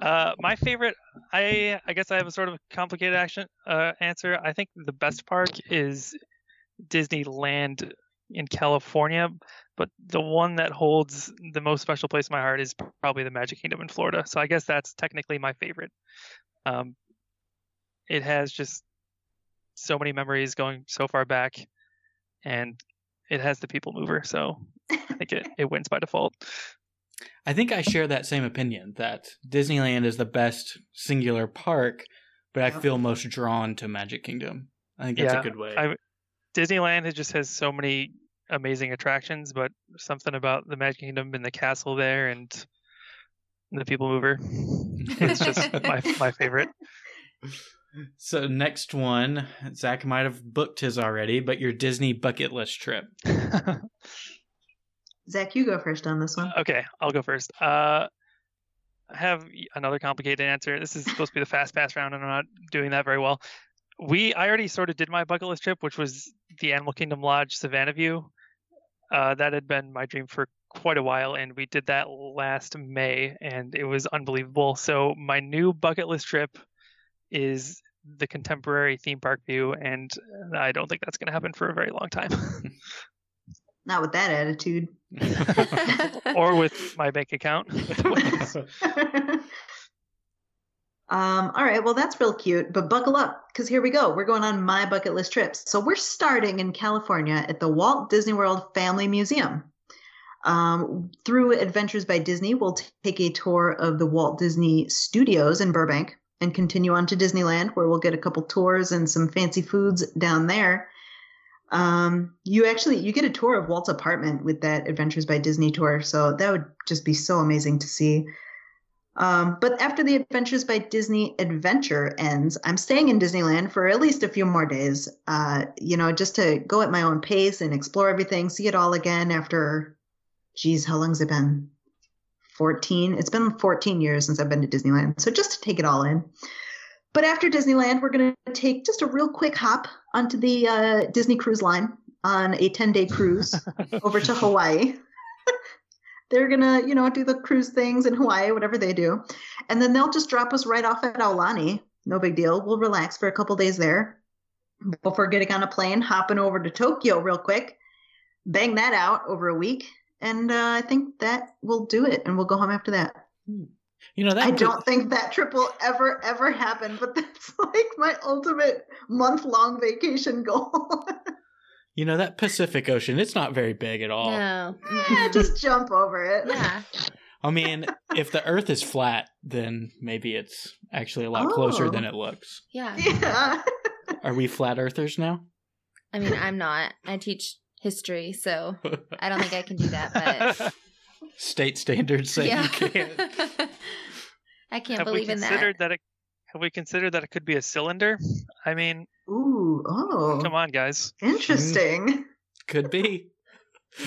Uh, my favorite, I I guess I have a sort of complicated action uh, answer. I think the best park is Disneyland in California, but the one that holds the most special place in my heart is probably the Magic Kingdom in Florida. So I guess that's technically my favorite. Um, it has just so many memories going so far back, and it has the people mover. So I think it, it wins by default. I think I share that same opinion that Disneyland is the best singular park, but I feel most drawn to Magic Kingdom. I think that's Yeah, a good way. I- Disneyland it just has so many amazing attractions, but something about the Magic Kingdom and the castle there and the People Mover. It's just my my favorite. So next one, Zach might have booked his already, but your Disney bucket list trip. Zach, you go first on this one. okay, I'll go first. Uh, I have another complicated answer. This is supposed to be the fast pass round, and I'm not doing that very well. We I already sort of did my bucket list trip, which was the Animal Kingdom Lodge Savannah View. Uh, that had been my dream for quite a while, and we did that last May, and it was unbelievable. So my new bucket list trip is the contemporary theme park view, and I don't think that's going to happen for a very long time, Not with that attitude. or with my bank account. Um, all right, well, that's real cute, but buckle up because here we go. We're going on my bucket list trips. So we're starting in California at the Walt Disney World Family Museum. Um, through Adventures by Disney, we'll t- take a tour of the Walt Disney Studios in Burbank and continue on to Disneyland, where we'll get a couple tours and some fancy foods down there. Um, you actually you get a tour of Walt's apartment with that Adventures by Disney tour, so that would just be so amazing to see. Um, but after the Adventures by Disney adventure ends, I'm staying in Disneyland for at least a few more days. Uh, you know, just to go at my own pace and explore everything, see it all again after, geez, how long's it been? 14. It's been 14 years since I've been to Disneyland. So just to take it all in. But after Disneyland, we're going to take just a real quick hop onto the uh, Disney Cruise Line on a 10 day cruise over to Hawaii. They're going to, you know, do the cruise things in Hawaii, whatever they do. And then they'll just drop us right off at Aulani. No big deal. We'll relax for a couple days there before getting on a plane, hopping over to Tokyo real quick, bang that out over a week. And uh, I think that will do it. And we'll go home after that. You know that I don't think that trip will ever, ever happen, but that's like my ultimate month long vacation goal. You know that Pacific Ocean. It's not very big at all. No. yeah, just jump over it. yeah. I mean, if the Earth is flat, then maybe it's actually a lot closer Oh. than it looks. Yeah. Yeah. Are we flat Earthers now? I mean, I'm not. I teach history, so I don't think I can do that, but State standards say yeah. you can't. I can't have we believe in considered that. that? it, have we considered that it could be a cylinder? I mean, Ooh, oh, come on, guys. interesting. Could be.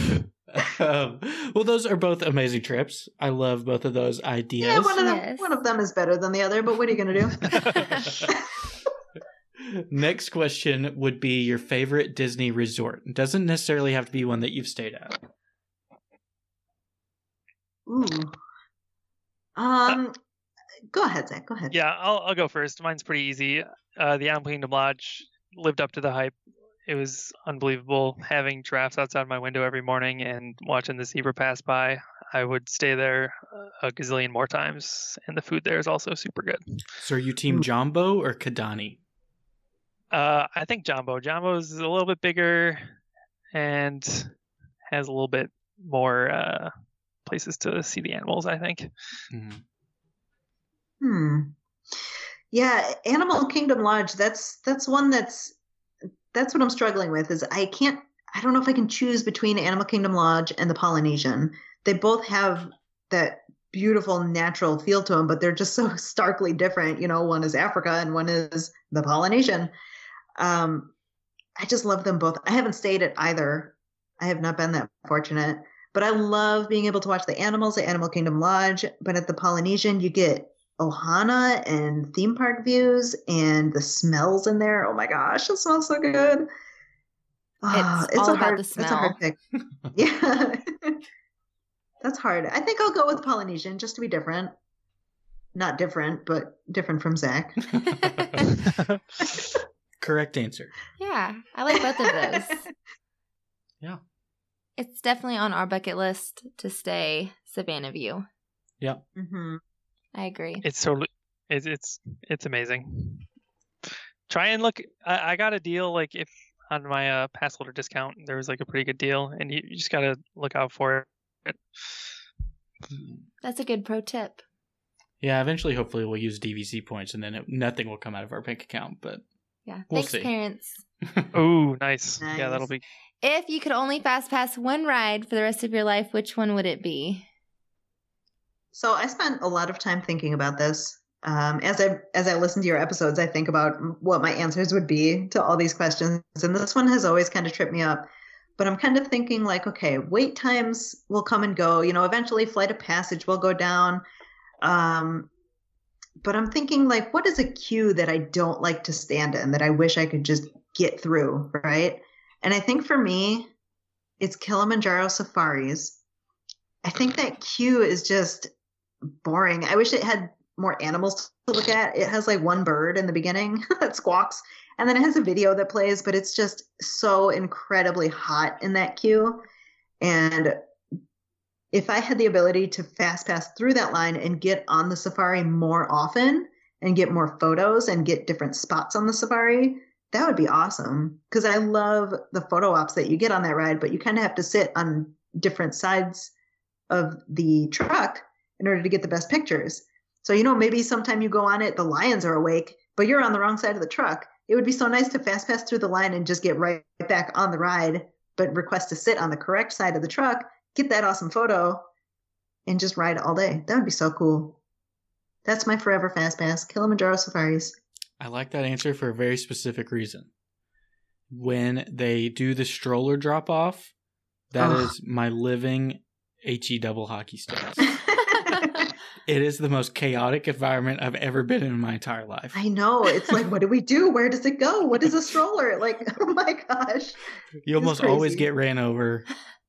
um, well, those are both amazing trips. I love both of those ideas. Yeah, one of them, Yes. one of them is better than the other, but what are you gonna do? Next question would be your favorite Disney resort. It doesn't necessarily have to be one that you've stayed at. Ooh. Um, go ahead, Zach. Go ahead. Yeah, I'll I'll go first. Mine's pretty easy. Uh, the Animal de Lodge lived up to the hype. It was unbelievable having drafts outside my window every morning and watching the zebra pass by. I would stay there a gazillion more times, and the food there is also super good. So, are you Team Jambo or Kidani? Uh, I think Jambo. Jambo's a little bit bigger and has a little bit more uh, places to see the animals. I think. Mhm. Hmm. Yeah, Animal Kingdom Lodge. That's that's one that's that's what I'm struggling with is I can't I don't know if I can choose between Animal Kingdom Lodge and the Polynesian. They both have that beautiful natural feel to them, but they're just so starkly different. You know, one is Africa and one is the Polynesian. Um, I just love them both. I haven't stayed at either. I have not been that fortunate, but I love being able to watch the animals at Animal Kingdom Lodge. But at the Polynesian, you get Ohana and theme park views and the smells in there. Oh my gosh, it smells so good. Oh, It's all a about hard, the It's a hard smell. pick. yeah. That's hard. I think I'll go with Polynesian just to be different. Not different, but different from Zach. Correct answer. Yeah, I like both of those. Yeah. It's definitely on our bucket list to stay Savannah View. hmm I agree. it's so it's it's it's amazing. Try and look. I, I got a deal like if on my uh, pass holder discount there was like a pretty good deal, and you, you just gotta look out for it. That's a good pro tip. Yeah, eventually, hopefully, we'll use DVC points, and then it, nothing will come out of our bank account. But Yeah. We'll Thanks, see. parents. Oh, nice. Yeah, that'll be. If you could only fast pass one ride for the rest of your life, which one would it be? So I spent a lot of time thinking about this. Um, as I as I listen to your episodes, I think about what my answers would be to all these questions, and this one has always kind of tripped me up. But I'm kind of thinking like, okay, wait times will come and go. You know, eventually flight of passage will go down. Um, but I'm thinking like, what is a queue that I don't like to stand in that I wish I could just get through, right? And I think for me, it's Kilimanjaro safaris. I think that queue is just boring. I wish it had more animals to look at. It has like one bird in the beginning that squawks, and then it has a video that plays, but it's just so incredibly hot in that queue. And if I had the ability to fast pass through that line and get on the safari more often and get more photos and get different spots on the safari, that would be awesome. Because I love the photo ops that you get on that ride, but you kind of have to sit on different sides of the truck in order to get the best pictures. So, you know, maybe sometime you go on it, the lions are awake, but you're on the wrong side of the truck. It would be so nice to fast pass through the line and just get right back on the ride, but request to sit on the correct side of the truck, get that awesome photo, and just ride all day. That would be so cool. That's my forever fast pass, Kilimanjaro safaris. I like that answer for a very specific reason. When they do the stroller drop off, that is my living HE double hockey sticks. It is the most chaotic environment I've ever been in my entire life. I know. It's like, what do we do? Where does it go? What is a stroller? Like, oh my gosh. You almost always get ran over.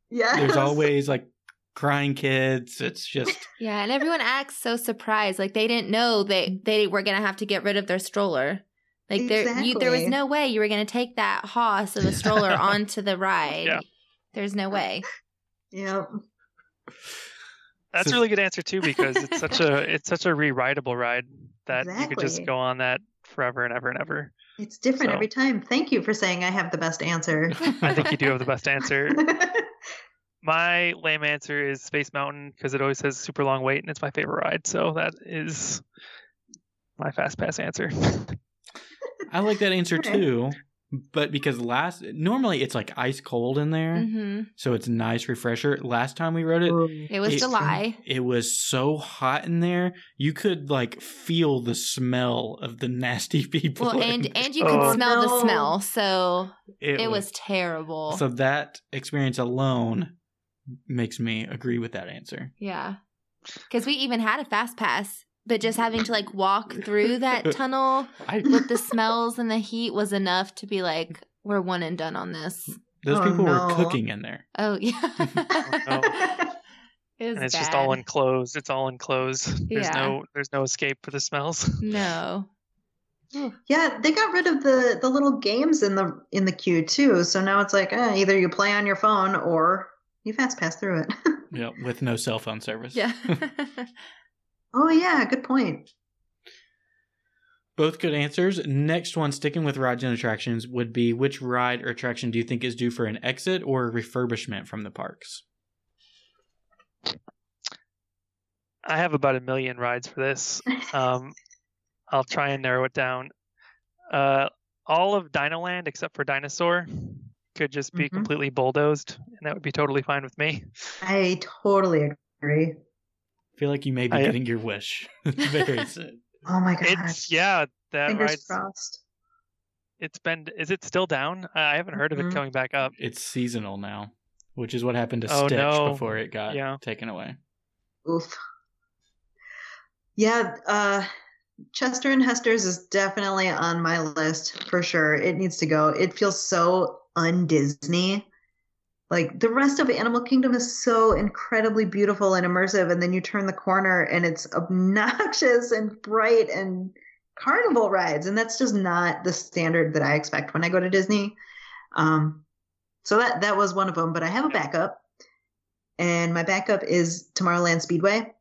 Yeah. There's always like crying kids. It's just Yeah, and everyone acts so surprised, like they didn't know they they were gonna have to get rid of their stroller. Like there, you, there was no way you were gonna take that hoss of a stroller onto the ride. Yeah. There's no way. Yeah. That's So- a really good answer too because it's such a it's such a re-rideable ride that you could just go on that forever and ever and ever. It's different So- every time. Thank you for saying I have the best answer. I think you do have the best answer. My lame answer is Space Mountain because it always has super long wait and it's my favorite ride. So that is my fast pass answer. I like that answer Okay. too. But because last normally it's like ice cold in there, hmm so it's a nice refresher. Last time we wrote it, It was It's- July. it was so hot in there you could like feel the smell of the nasty people Well, and there. and you could Oh, smell the smell, so it, was, terrible. so that experience alone makes me agree with that answer yeah, because we even had a fast pass, but just having to like walk through that tunnel I, with the smells and the heat was enough to be like, we're one and done on this. those Oh, people no. were cooking in there Oh yeah, no. it was and it's bad. just all enclosed. It's all enclosed. There's Yeah. no there's no escape for the smells. No, yeah, they got rid of the the little games in the in the queue too. So now it's like eh, either you play on your phone or you fast pass through it. yeah, with no cell phone service yeah. Oh yeah, good point. both good answers next one sticking with rides and attractions would be which ride or attraction do you think is due for an exit or a refurbishment from the parks I have about a million rides for this. Um, I'll try and narrow it down. Uh, all of Dinoland except for Dinosaur could just be Mhm. completely bulldozed, and that would be totally fine with me. I totally agree. I feel like you may be I- getting your wish very soon. Oh my god. It's yeah, that Fingers ride's crossed. it's been is it still down? I haven't heard of it Mhm. coming back up. It's seasonal now, which is what happened to Oh, Stitch no. before it got Yeah. taken away. Oof. Yeah, uh Chester and Hester's is definitely on my list for sure. It needs to go. It feels so un-Disney. Like the rest of Animal Kingdom is so incredibly beautiful and immersive, and then you turn the corner and it's obnoxious and bright and carnival rides, and that's just not the standard that I expect when I go to Disney. Um, so that that was one of them, but I have a backup, and my backup is Tomorrowland Speedway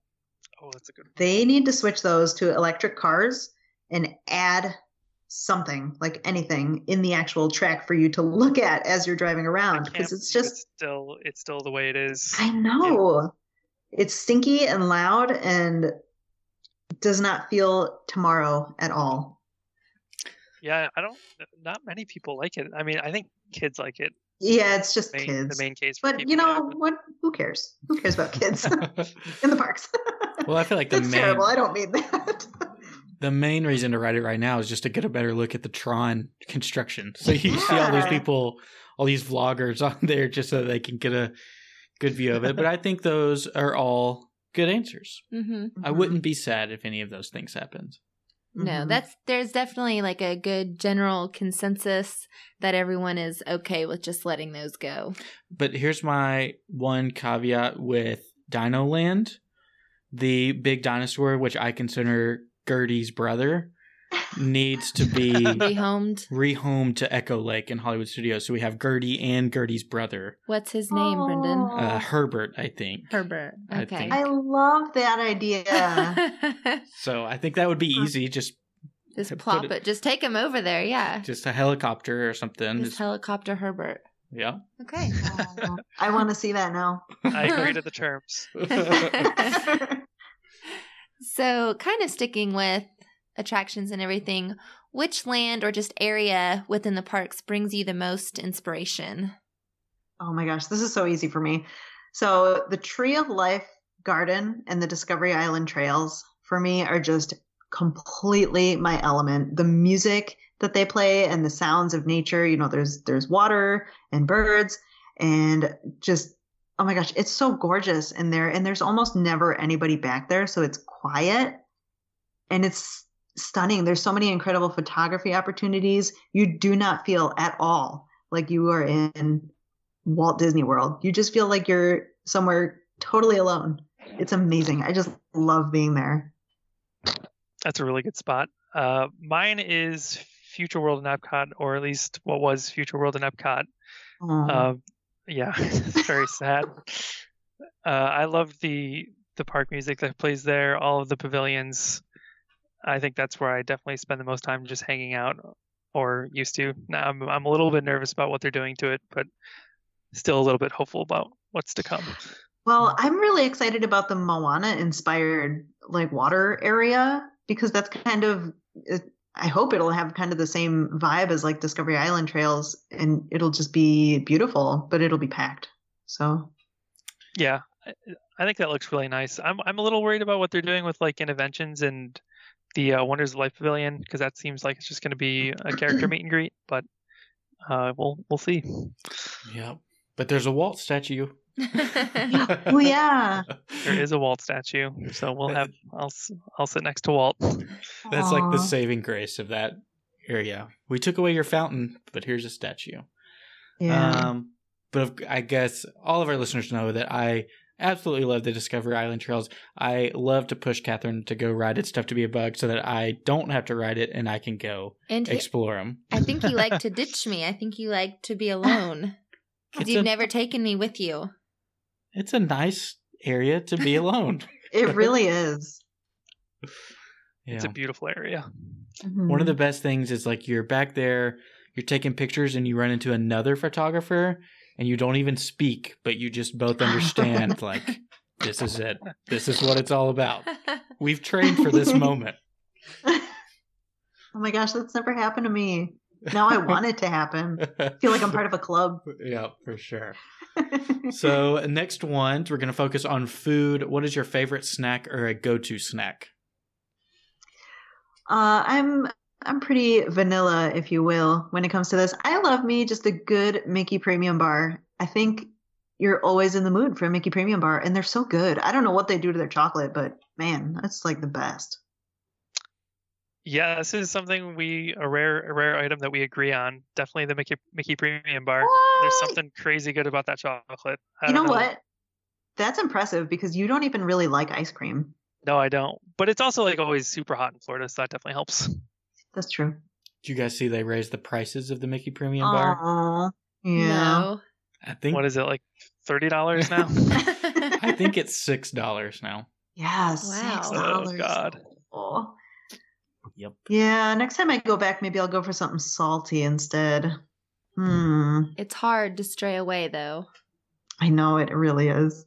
Oh, that's a good one. they need to switch those to electric cars and add something like anything in the actual track for you to look at as you're driving around because it's just it's still it's still the way it is. i know it's stinky and loud and does not feel tomorrow at all Yeah, I don't. Not many people like it. I mean, I think kids like it. yeah it's just Main, kids The main case. But you know but- what who cares who cares about kids in the parks well, I feel like the that's main terrible i don't mean that the main reason to write it right now is just to get a better look at the Tron construction. So you see all these people, all these vloggers on there, just so they can get a good view of it. But I think those are all good answers. hmm I wouldn't be sad if any of those things happened. No, Mhm. that's there's definitely like a good general consensus that everyone is okay with just letting those go. But here's my one caveat with Dino Land. The big dinosaur, which I consider Gertie's brother, needs to be Rehomed. rehomed to Echo Lake in Hollywood Studios. So we have Gertie and Gertie's brother, What's his name, Brendan? Oh. uh, Herbert, I think. Herbert. I Okay. think. i love that idea So I think that would be easy. Just just plop it- it. Just take him over there. Yeah. just a helicopter or something. Just Just, helicopter Herbert. yeah. Okay. I want to see that now I agree to the terms. So, kind of sticking with attractions and everything, which land or just area within the parks brings you the most inspiration? Oh my gosh, this is so easy for me. So the Tree of Life Garden and the Discovery Island trails for me are just completely my element. The music that they play and the sounds of nature, you know, there's there's water and birds and just oh my gosh, it's so gorgeous in there and there's almost never anybody back there, so it's quiet and it's stunning. There's so many incredible photography opportunities. You do not feel at all like you are in Walt Disney World. You just feel like you're somewhere totally alone. It's amazing. I just love being there. That's a really good spot. Uh, mine is Future World in Epcot, or at least what was Future World in Epcot. Aw. Uh, yeah, it's very sad. Uh, I love the the park music that plays there. All of the pavilions. I think that's where I definitely spend the most time just hanging out, or used to. Now I'm I'm a little bit nervous about what they're doing to it, but still a little bit hopeful about what's to come. well, I'm really excited about the Moana inspired like water area because that's kind of I hope it'll have kind of the same vibe as like Discovery Island trails and it'll just be beautiful, but it'll be packed. So, Yeah, I, I think that looks really nice. I'm I'm a little worried about what they're doing with like Innoventions and the uh, Wonders of Life Pavilion because that seems like it's just going to be a character meet and greet. But uh, we'll we'll see. Yep. But there's a Walt statue. oh yeah. There is a Walt statue, so we'll have I'll s- I'll sit next to Walt. That's like the saving grace of that area. We took away your fountain, but here's a statue. Yeah. Um, but I guess all of our listeners know that I absolutely love the Discovery Island trails. I love to push Catherine to go ride It's Tough to be a Bug, so that I don't have to ride it and I can go and he- explore them. I think you like to ditch me. I think you like to be alone. Because you've a- never taken me with you. It's a nice area to be alone. it really is. yeah. It's a beautiful area. One of Mm-hmm. the best things is like you're back there, you're taking pictures, and you run into another photographer, and you don't even speak, but you just both understand like this is it. This is what it's all about. We've trained for this moment. oh my gosh, that's never happened to me. Now I want it to happen. I feel like I'm part of a club. yeah, for sure. So next one, we're gonna focus on food. What is your favorite snack or a go-to snack? Uh, I'm I'm pretty vanilla, if you will, when it comes to this. I love me just a good Mickey Premium bar. I think you're always in the mood for a Mickey Premium bar, and they're so good. I don't know what they do to their chocolate, but man, that's like the best. Yeah, this is something we a rare a rare item that we agree on. Definitely the Mickey Mickey Premium Bar. There's something crazy good about that chocolate. I You know don't what? That's impressive because you don't even really like ice cream. No, I don't. But it's also like always super hot in Florida, so that definitely helps. That's true. Did you guys see they raised the prices of the Mickey Premium Bar? Aw, yeah. I think What is it like thirty dollars now? I think it's six dollars now. Yeah, Wow. six Oh, dollars. God. Oh. Yep. Yeah, next time I go back, maybe I'll go for something salty instead. Hmm. it's hard to stray away though. I know it really is.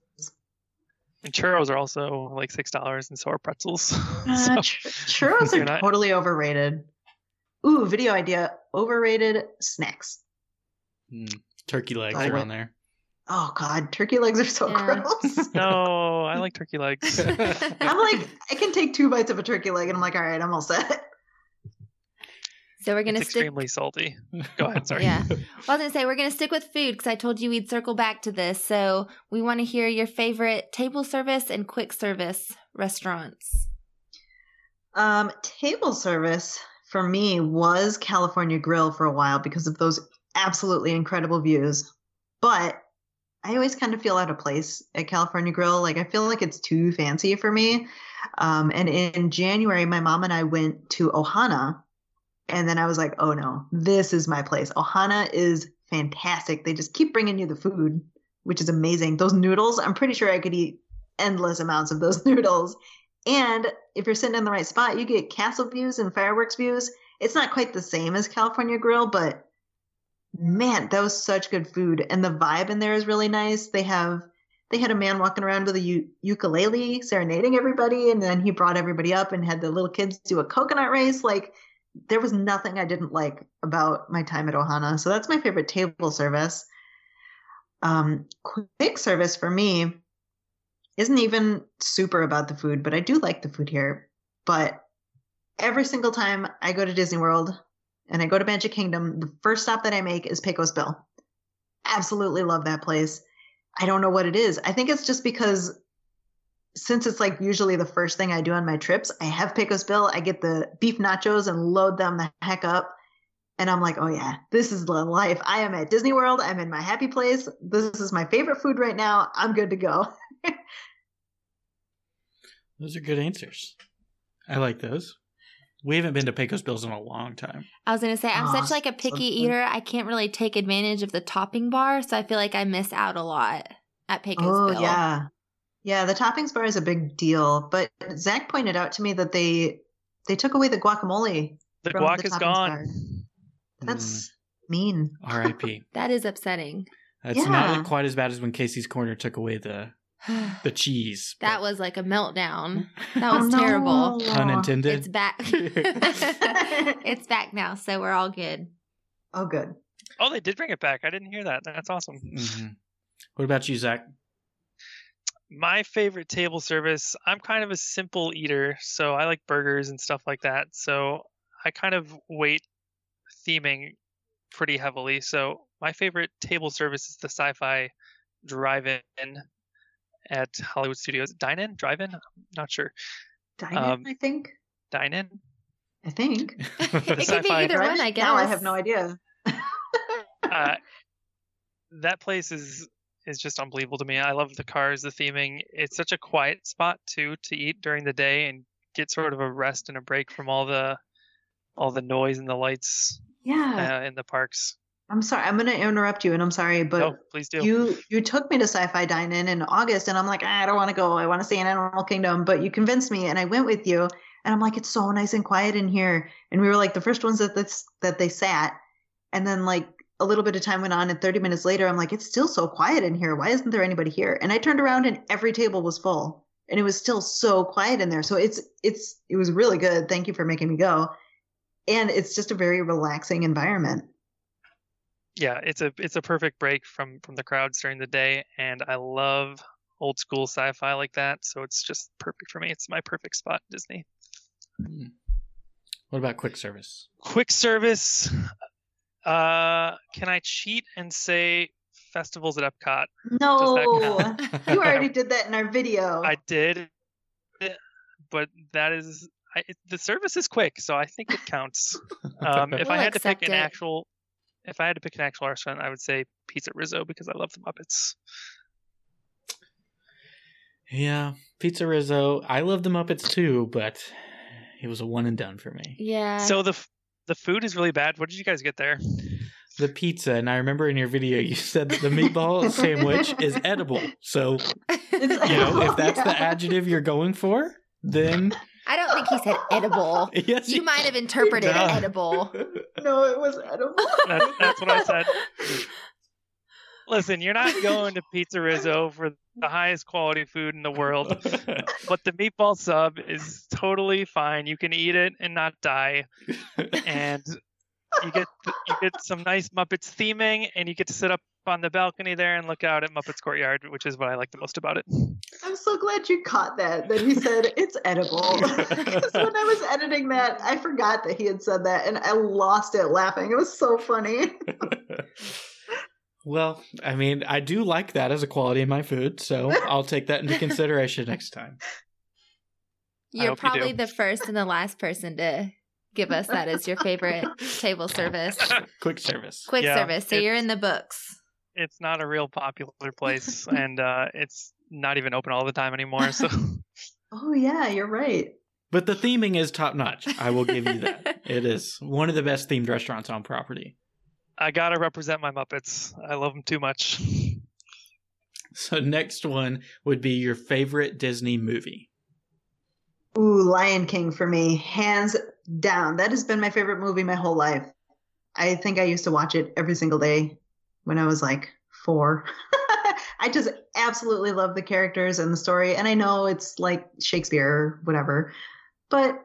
and churros are also like six dollars, and so are pretzels. Uh, ch- churros You're are not- totally overrated. Ooh, video idea. Overrated snacks. Mm, Turkey legs I are went- on there. Oh God, turkey legs are so Yeah. gross. no, I like turkey legs. I'm like, I can take two bites of a turkey leg, and I'm like, all right, I'm all set. So we're gonna it's stick. extremely salty. Go ahead, sorry. Yeah. Well, I was gonna say we're gonna stick with food because I told you we'd circle back to this. So we want to hear your favorite table service and quick service restaurants. Um, table service for me was California Grill for a while because of those absolutely incredible views. But I always kind of feel out of place at California Grill. Like I feel like it's too fancy for me. Um, and in January, my mom and I went to Ohana, and then I was like, oh no, this is my place. Ohana is fantastic. They just keep bringing you the food, which is amazing. Those noodles, I'm pretty sure I could eat endless amounts of those noodles. And if you're sitting in the right spot, you get castle views and fireworks views. It's not quite the same as California Grill, but man, that was such good food. And the vibe in there is really nice. They have they had a man walking around with a u- ukulele serenading everybody, and then he brought everybody up and had the little kids do a coconut race. Like there was nothing I didn't like about my time at Ohana. So that's my favorite table service. Um, quick service for me isn't even super about the food, but I do like the food here. But every single time I go to Disney World and I go to Magic Kingdom, the first stop that I make is Pecos Bill. Absolutely love that place. I don't know what it is. I think it's just because since it's like usually the first thing I do on my trips, I have Pecos Bill. I get the beef nachos and load them the heck up. And I'm like, oh yeah, this is the life. I am at Disney World. I'm in my happy place. This is my favorite food right now. I'm good to go. Those are good answers. I like those. We haven't been to Pecos Bills in a long time. I was gonna say I'm Aw, such like a picky good. eater. I can't really take advantage of the topping bar, so I feel like I miss out a lot at Pecos Oh Bill. yeah, yeah. The toppings bar is a big deal, but Zach pointed out to me that they they took away the guacamole. The from guac the is gone. bar. That's Mm, mean. R.I.P. That is upsetting. That's Yeah. not quite as bad as when Casey's Corner took away the that the cheese. but- was like a meltdown. That Oh, was no. terrible. Pun intended. It's back. it's back now, so we're all good. Oh, good. Oh, they did bring it back. I didn't hear that. That's awesome. Mhm. What about you, Zach? My favorite table service, I'm kind of a simple eater, so I like burgers and stuff like that. So I kind of weight theming pretty heavily. So my favorite table service is the sci fi drive in at Hollywood Studios. Dine in? Drive in? I'm not sure. Dine Um, I think. Dine in? I think. it could be sci-fi either one, I guess. Now I have no idea. uh, that place is is just unbelievable to me. I love the cars, the theming. It's such a quiet spot too to eat during the day and get sort of a rest and a break from all the all the noise and the lights yeah. uh, in the parks. I'm sorry. I'm going to interrupt you, and I'm sorry, but oh, please do. you you took me to Sci-Fi Dine In August, and I'm like, "Ah, I don't want to go. I want to stay in Animal Kingdom, but you convinced me, and I went with you. And I'm like, it's so nice and quiet in here. And we were like the first ones that this, that they sat, and then like a little bit of time went on, and 30 minutes later, I'm like, it's still so quiet in here. Why isn't there anybody here? And I turned around, and every table was full, and it was still so quiet in there. So it's it's it was really good. Thank you for making me go. and it's just a very relaxing environment. Yeah, it's a it's a perfect break from from the crowds during the day, and I love old school sci-fi like that. So it's just perfect for me. It's my perfect spot, Disney. Hmm. What about quick service? Quick service. Uh, can I cheat and say festivals at Epcot? No, you already did that in our video. I did, but that is I, the service is quick, so I think it counts. Um, if I We'll had to pick accept an it. actual, if I had to pick an actual restaurant, I would say Pizza Rizzo because I love the Muppets. Yeah, Pizza Rizzo. I love the Muppets too, but it was a one and done for me. Yeah. So the the food is really bad. What did you guys get there? The pizza, and I remember in your video you said that the meatball sandwich is edible. So, It's- you know, if that's the adjective you're going for, then I don't think he said edible. yes, You might have interpreted No. edible. no, it was edible. That's, that's what I said. Listen, you're not going to Pizza Rizzo for the highest quality food in the world, but the meatball sub is totally fine. You can eat it and not die, and you get you get some nice Muppets theming, and you get to sit up on the balcony there and look out at Muppets Courtyard, which is what I like the most about it. I'm so glad you caught that. That he said it's edible. Because when I was editing that, I forgot that he had said that, and I lost it laughing. It was so funny. well, I mean, I do like that as a quality in my food, so I'll take that into consideration next time. You're hope you probably the first and the last person to give us that as your favorite table service. Quick service. Quick Yeah, service. So you're in the books. It's not a real popular place, and uh, it's not even open all the time anymore. So Oh yeah, you're right. But the theming is top notch. I will give you that. It is one of the best themed restaurants on property. I gotta represent my Muppets. I love them too much. So next one would be your favorite Disney movie. Ooh, Lion King for me, hands down. That has been my favorite movie my whole life. I think I used to watch it every single day when I was like four. I just absolutely love the characters and the story. And I know it's like Shakespeare or whatever, but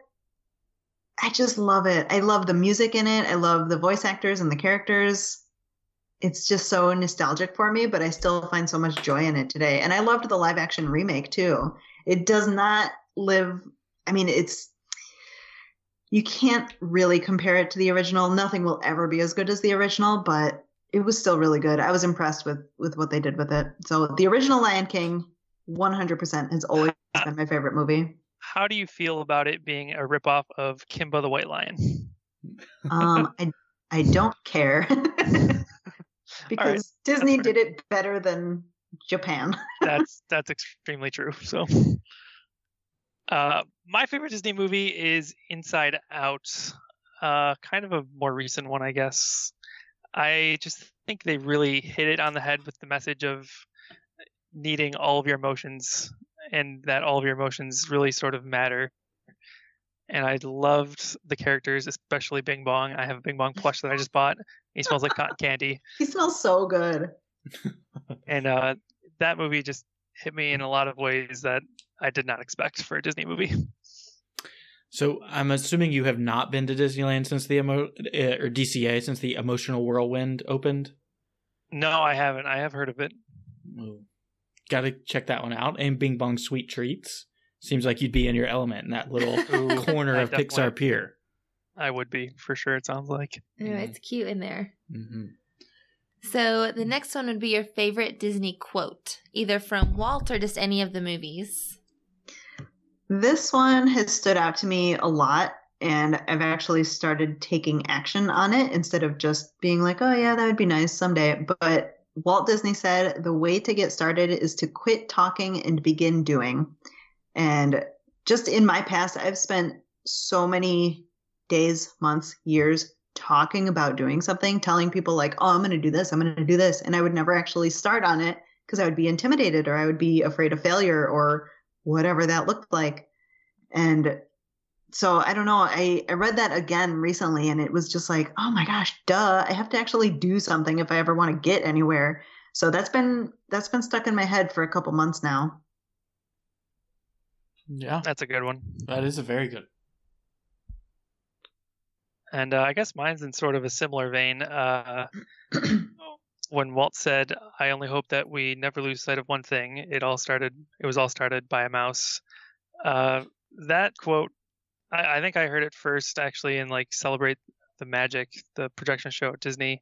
I just love it. I love the music in it. I love the voice actors and the characters. It's just so nostalgic for me, but I still find so much joy in it today. And I loved the live action remake too. It does not live, I mean, it's, you can't really compare it to the original. Nothing will ever be as good as the original, but it was still really good. I was impressed with with what they did with it. So the original Lion King, 100% has always been my favorite movie. How do you feel about it being a ripoff of Kimba the White Lion? Um, I I don't care because Disney did it better than Japan. That's that's extremely true. So, uh, my favorite Disney movie is Inside Out. Uh, kind of a more recent one, I guess. I just think they really hit it on the head with the message of needing all of your emotions and that all of your emotions really sort of matter. And I loved the characters, especially Bing Bong. I have a Bing Bong plush that I just bought. He smells like cotton candy. He smells so good. and uh, that movie just hit me in a lot of ways that I did not expect for a Disney movie. So I'm assuming you have not been to Disneyland since the emo- uh, or DCA since the Emotional Whirlwind opened. No, I haven't. I have heard of it. Got to check that one out. And Bing Bong Sweet Treats seems like you'd be in your element in that little Ooh, corner I of Pixar Pier. I would be for sure. It sounds like Oh, it's cute in there. hmm So the next one would be your favorite Disney quote, either from Walt or just any of the movies. This one has stood out to me a lot, and I've actually started taking action on it instead of just being like, oh, yeah, that would be nice someday. But Walt Disney said the way to get started is to quit talking and begin doing. And just in my past, I've spent so many days, months, years talking about doing something, telling people, like, oh, I'm going to do this, I'm going to do this. And I would never actually start on it because I would be intimidated or I would be afraid of failure or whatever that looked like. And so I don't know. I, I read that again recently and it was just like, oh my gosh, duh. I have to actually do something if I ever want to get anywhere. So that's been that's been stuck in my head for a couple months now. Yeah, that's a good one. that is a very good. And uh, I guess mine's in sort of a similar vein. Uh, when Walt said, "I only hope that we never lose sight of one thing," it all started. It was all started by a mouse. Uh, that quote, I, I think I heard it first actually in like celebrate the magic, the projection show at Disney,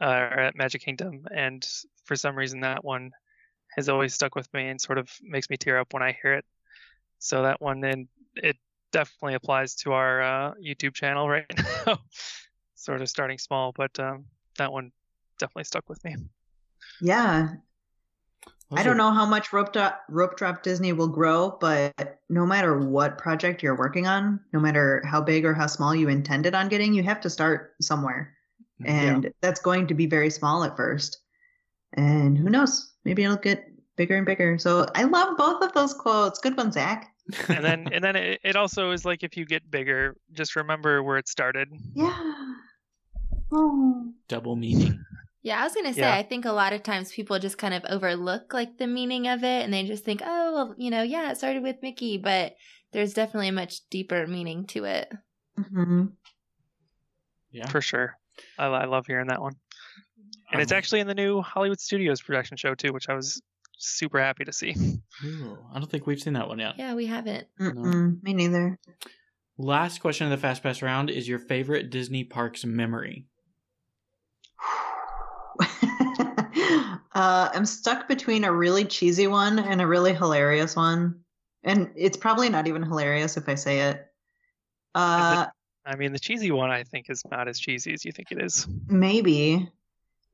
uh, or at Magic Kingdom, and for some reason that one has always stuck with me and sort of makes me tear up when I hear it. So that one, and it definitely applies to our uh, YouTube channel right now. sort of starting small, but um, that one definitely stuck with me. Yeah. Those I don't are- know how much rope drop, rope drop Disney will grow, but no matter what project you're working on, no matter how big or how small you intended on getting, you have to start somewhere. Mm-hmm. And that's going to be very small at first. And who knows? Maybe it'll get bigger and bigger. So I love both of those quotes. Good one, Zach. And then, and then it, it also is like if you get bigger, just remember where it started. Yeah. Oh. double meaning. Yeah, I was gonna say Yeah. I think a lot of times people just kind of overlook like the meaning of it, and they just think, oh, well, you know, yeah, it started with Mickey, but there's definitely a much deeper meaning to it. hmm Yeah. For sure. I, I love hearing that one. And it's Um, actually in the new Hollywood Studios production show too, which I was super happy to see. Ooh, I don't think we've seen that one yet. Yeah, we haven't. Mm-mm, me neither. Last question of the Fast Pass round is your favorite Disney parks memory. Uh, I'm stuck between a really cheesy one and a really hilarious one. And it's probably not even hilarious if I say it. Uh, I mean, the cheesy one I think is not as cheesy as you think it is. maybe.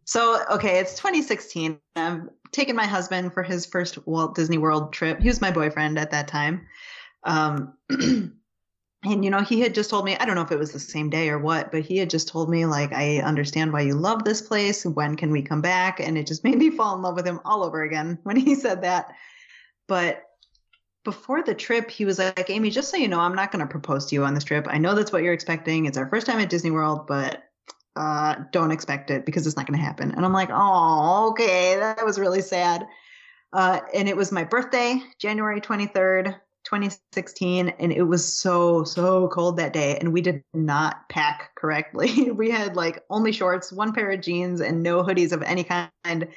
So, okay, it's 2016. I'm taking my husband for his first Walt Disney World trip. He was my boyfriend at that time. Um, and, you know, he had just told me, I don't know if it was the same day or what, but he had just told me, like, I understand why you love this place. When can we come back? And it just made me fall in love with him all over again when he said that. But before the trip, he was like, Amy, just so you know, I'm not going to propose to you on this trip. I know that's what you're expecting. It's our first time at Disney World, but uh, don't expect it because it's not going to happen. And I'm like, oh, okay, that was really sad. Uh, and it was my birthday, January 23rd, 2016. And it was so, so cold that day. And we did not pack correctly. we had like only shorts, one pair of jeans, and no hoodies of any kind.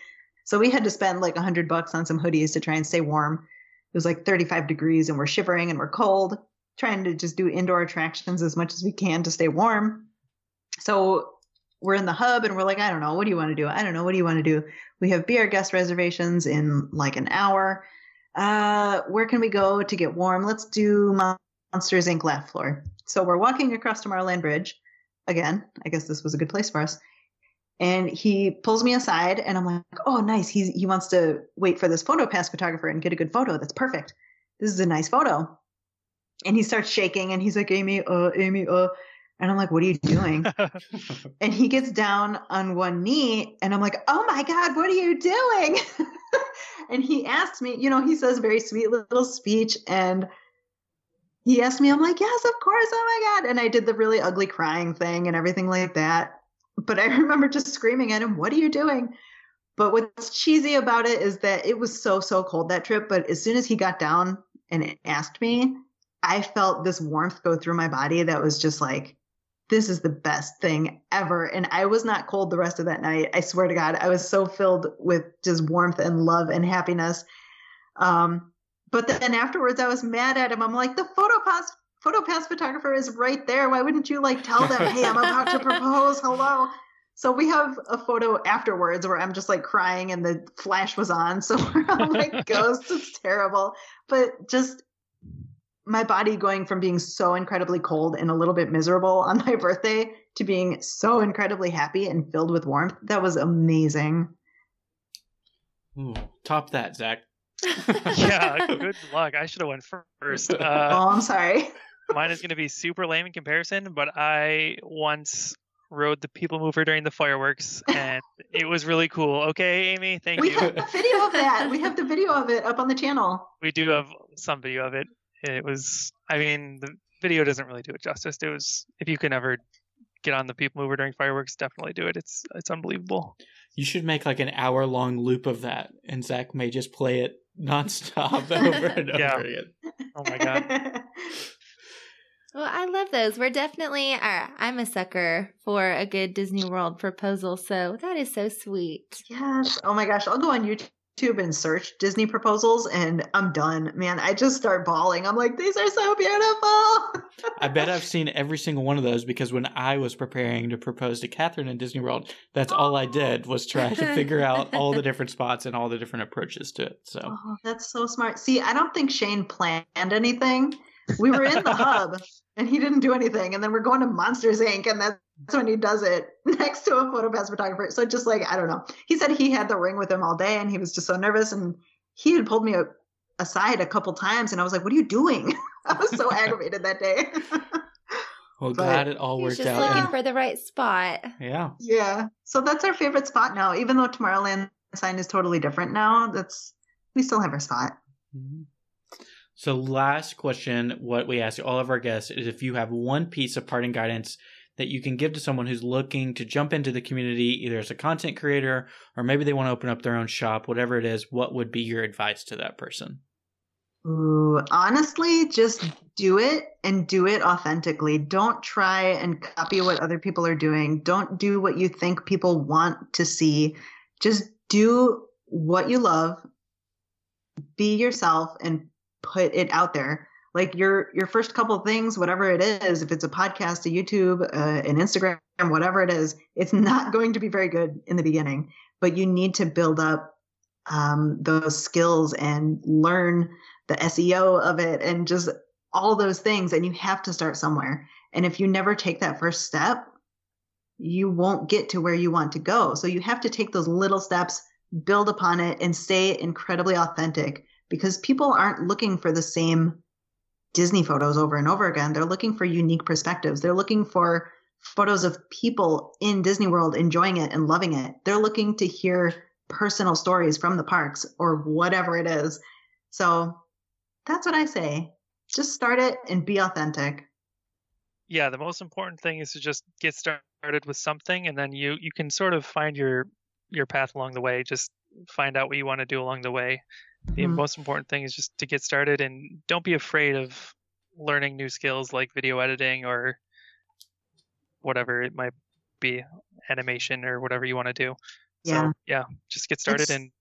So we had to spend like a hundred bucks on some hoodies to try and stay warm. It was like 35 degrees and we're shivering and we're cold, trying to just do indoor attractions as much as we can to stay warm. So we're in the hub and we're like, I don't know, what do you want to do? I don't know, what do you want to do? We have Be Our Guest reservations in like an hour. Uh, where can we go to get warm? Let's do Monsters Inc. Laugh Floor. So we're walking across Tomorrowland Bridge. Again, I guess this was a good place for us. And he pulls me aside and I'm like, oh, nice. He's, he wants to wait for this photo pass photographer and get a good photo. That's perfect. This is a nice photo. And he starts shaking and he's like, Amy, uh, Amy, uh. And I'm like, what are you doing? and he gets down on one knee and I'm like, oh my God, what are you doing? and he asks me, you know, he says very sweet little speech and he asked me, I'm like, yes, of course. Oh my God. And I did the really ugly crying thing and everything like that. But I remember just screaming at him, what are you doing? But what's cheesy about it is that it was so, so cold that trip. But as soon as he got down and asked me, I felt this warmth go through my body that was just like, this is the best thing ever. And I was not cold the rest of that night. I swear to God, I was so filled with just warmth and love and happiness. Um, but then afterwards, I was mad at him. I'm like, the photo pass, photo pass photographer is right there. Why wouldn't you like tell them, hey, I'm about to propose? Hello. So we have a photo afterwards where I'm just like crying and the flash was on. So we're all like ghosts. It's terrible. But just my body going from being so incredibly cold and a little bit miserable on my birthday to being so incredibly happy and filled with warmth. That was amazing. Ooh, top that, Zach. yeah, good luck. I should have went first. Uh, oh, I'm sorry. mine is going to be super lame in comparison, but I once rode the People Mover during the fireworks, and it was really cool. Okay, Amy, thank We you. We have the video of that. We have the video of it up on the channel. We do have some video of it. It was, I mean, the video doesn't really do it justice. It was, if you can ever get on the People Mover during fireworks, definitely do it. It's it's unbelievable. You should make like an hour long loop of that, and Zach may just play it nonstop over and Yeah. over again. Oh my god. Well, I love those. We're definitely, uh, I'm a sucker for a good Disney World proposal. So that is so sweet. Yes. Oh my gosh. I'll go on YouTube and search Disney proposals and I'm done. Man, I just start bawling. I'm like, these are so beautiful. I bet I've seen every single one of those because when I was preparing to propose to Catherine in Disney World, that's all I did was try to figure out all the different spots and all the different approaches to it. So oh, that's so smart. See, I don't think Shane planned anything. We were in the hub and he didn't do anything. And then we're going to Monsters Inc. and that's when he does it next to a photopass photographer. So just like, I don't know. He said he had the ring with him all day and he was just so nervous. And he had pulled me aside a couple times and I was like, what are you doing? I was so aggravated that day. well, glad it all worked just out. looking for the right spot. Yeah. Yeah. So that's our favorite spot now. Even though Tomorrowland sign is totally different now, that's we still have our spot. Mm-hmm. So, last question, what we ask all of our guests is if you have one piece of parting guidance that you can give to someone who's looking to jump into the community, either as a content creator or maybe they want to open up their own shop, whatever it is, what would be your advice to that person? Ooh, honestly, just do it and do it authentically. Don't try and copy what other people are doing. Don't do what you think people want to see. Just do what you love. Be yourself and put it out there like your your first couple things whatever it is if it's a podcast a youtube uh, an instagram whatever it is it's not going to be very good in the beginning but you need to build up um, those skills and learn the seo of it and just all those things and you have to start somewhere. And if you never take that first step you won't get to where you want to go. So you have to take those little steps build upon it and stay incredibly authentic because people aren't looking for the same Disney photos over and over again. They're looking for unique perspectives. They're looking for photos of people in Disney World enjoying it and loving it. They're looking to hear personal stories from the parks or whatever it is. So that's what I say. Just start it and be authentic. Yeah, the most important thing is to just get started with something and then you you can sort of find your your path along the way. Just find out what you want to do along the way the mm-hmm. most important thing is just to get started and don't be afraid of learning new skills like video editing or whatever it might be animation or whatever you want to do. Yeah so, yeah. just get started it's, and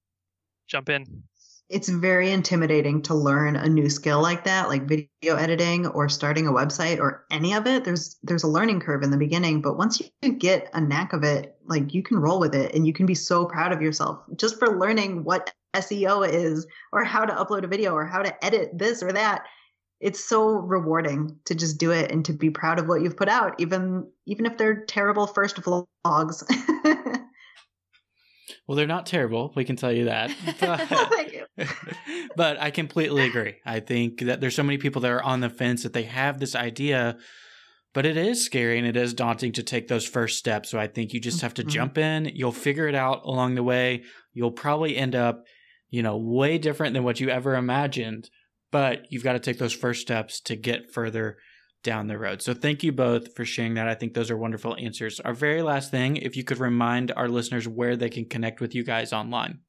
jump in. It's very intimidating to learn a new skill like that like video editing or starting a website or any of it. There's there's a learning curve in the beginning but once you get a knack of it like you can roll with it and you can be so proud of yourself just for learning what SEO is or how to upload a video or how to edit this or that. It's so rewarding to just do it and to be proud of what you've put out, even even if they're terrible first vlogs. well, they're not terrible. We can tell you that. But, Thank you. but I completely agree. I think that there's so many people that are on the fence that they have this idea, but it is scary and it is daunting to take those first steps. So I think you just have to mm-hmm. jump in. You'll figure it out along the way. You'll probably end up you know, way different than what you ever imagined. But you've got to take those first steps to get further down the road. So thank you both for sharing that. I think those are wonderful answers. Our very last thing, if you could remind our listeners where they can connect with you guys online.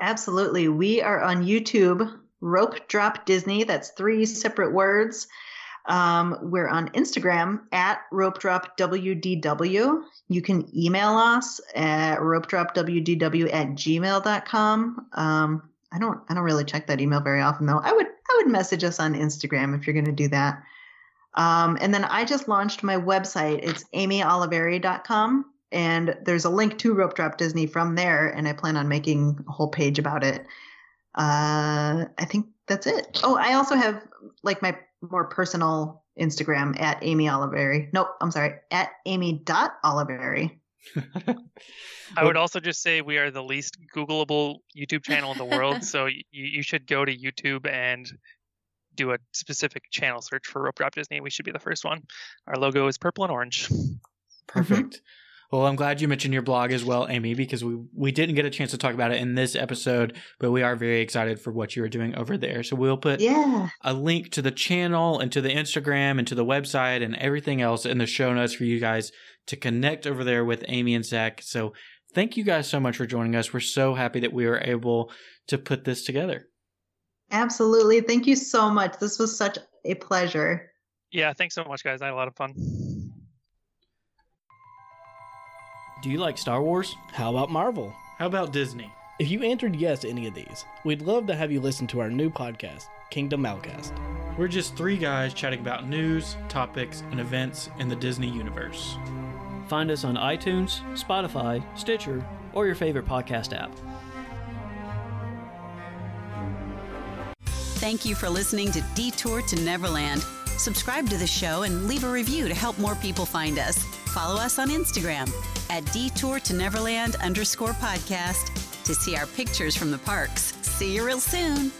Absolutely. We are on YouTube, Rope Drop Disney. That's three separate words. Um, we're on Instagram at Rope Drop WDW. You can email us at ropedropwdw at gmail.com. Um, I don't I don't really check that email very often though. I would I would message us on Instagram if you're going to do that. Um, and then I just launched my website. It's amyoliveri.com and there's a link to Rope Drop Disney from there and I plan on making a whole page about it. Uh, I think that's it. Oh, I also have like my more personal Instagram at Amy Oliveri. Nope, I'm sorry, at Amy.Oliveri. I would also just say we are the least Googleable YouTube channel in the world. so you, you should go to YouTube and do a specific channel search for Rope Drop Disney. We should be the first one. Our logo is purple and orange. Perfect. Mm-hmm. Well, I'm glad you mentioned your blog as well, Amy, because we we didn't get a chance to talk about it in this episode, but we are very excited for what you are doing over there. So we'll put yeah. a link to the channel and to the Instagram and to the website and everything else in the show notes for you guys to connect over there with Amy and Zach. So thank you guys so much for joining us. We're so happy that we were able to put this together. Absolutely. Thank you so much. This was such a pleasure. Yeah, thanks so much, guys. I had a lot of fun. Do you like Star Wars? How about Marvel? How about Disney? If you answered yes to any of these, we'd love to have you listen to our new podcast, Kingdom Outcast. We're just three guys chatting about news, topics, and events in the Disney universe. Find us on iTunes, Spotify, Stitcher, or your favorite podcast app. Thank you for listening to Detour to Neverland. Subscribe to the show and leave a review to help more people find us. Follow us on Instagram at Detour to Neverland underscore podcast to see our pictures from the parks. See you real soon.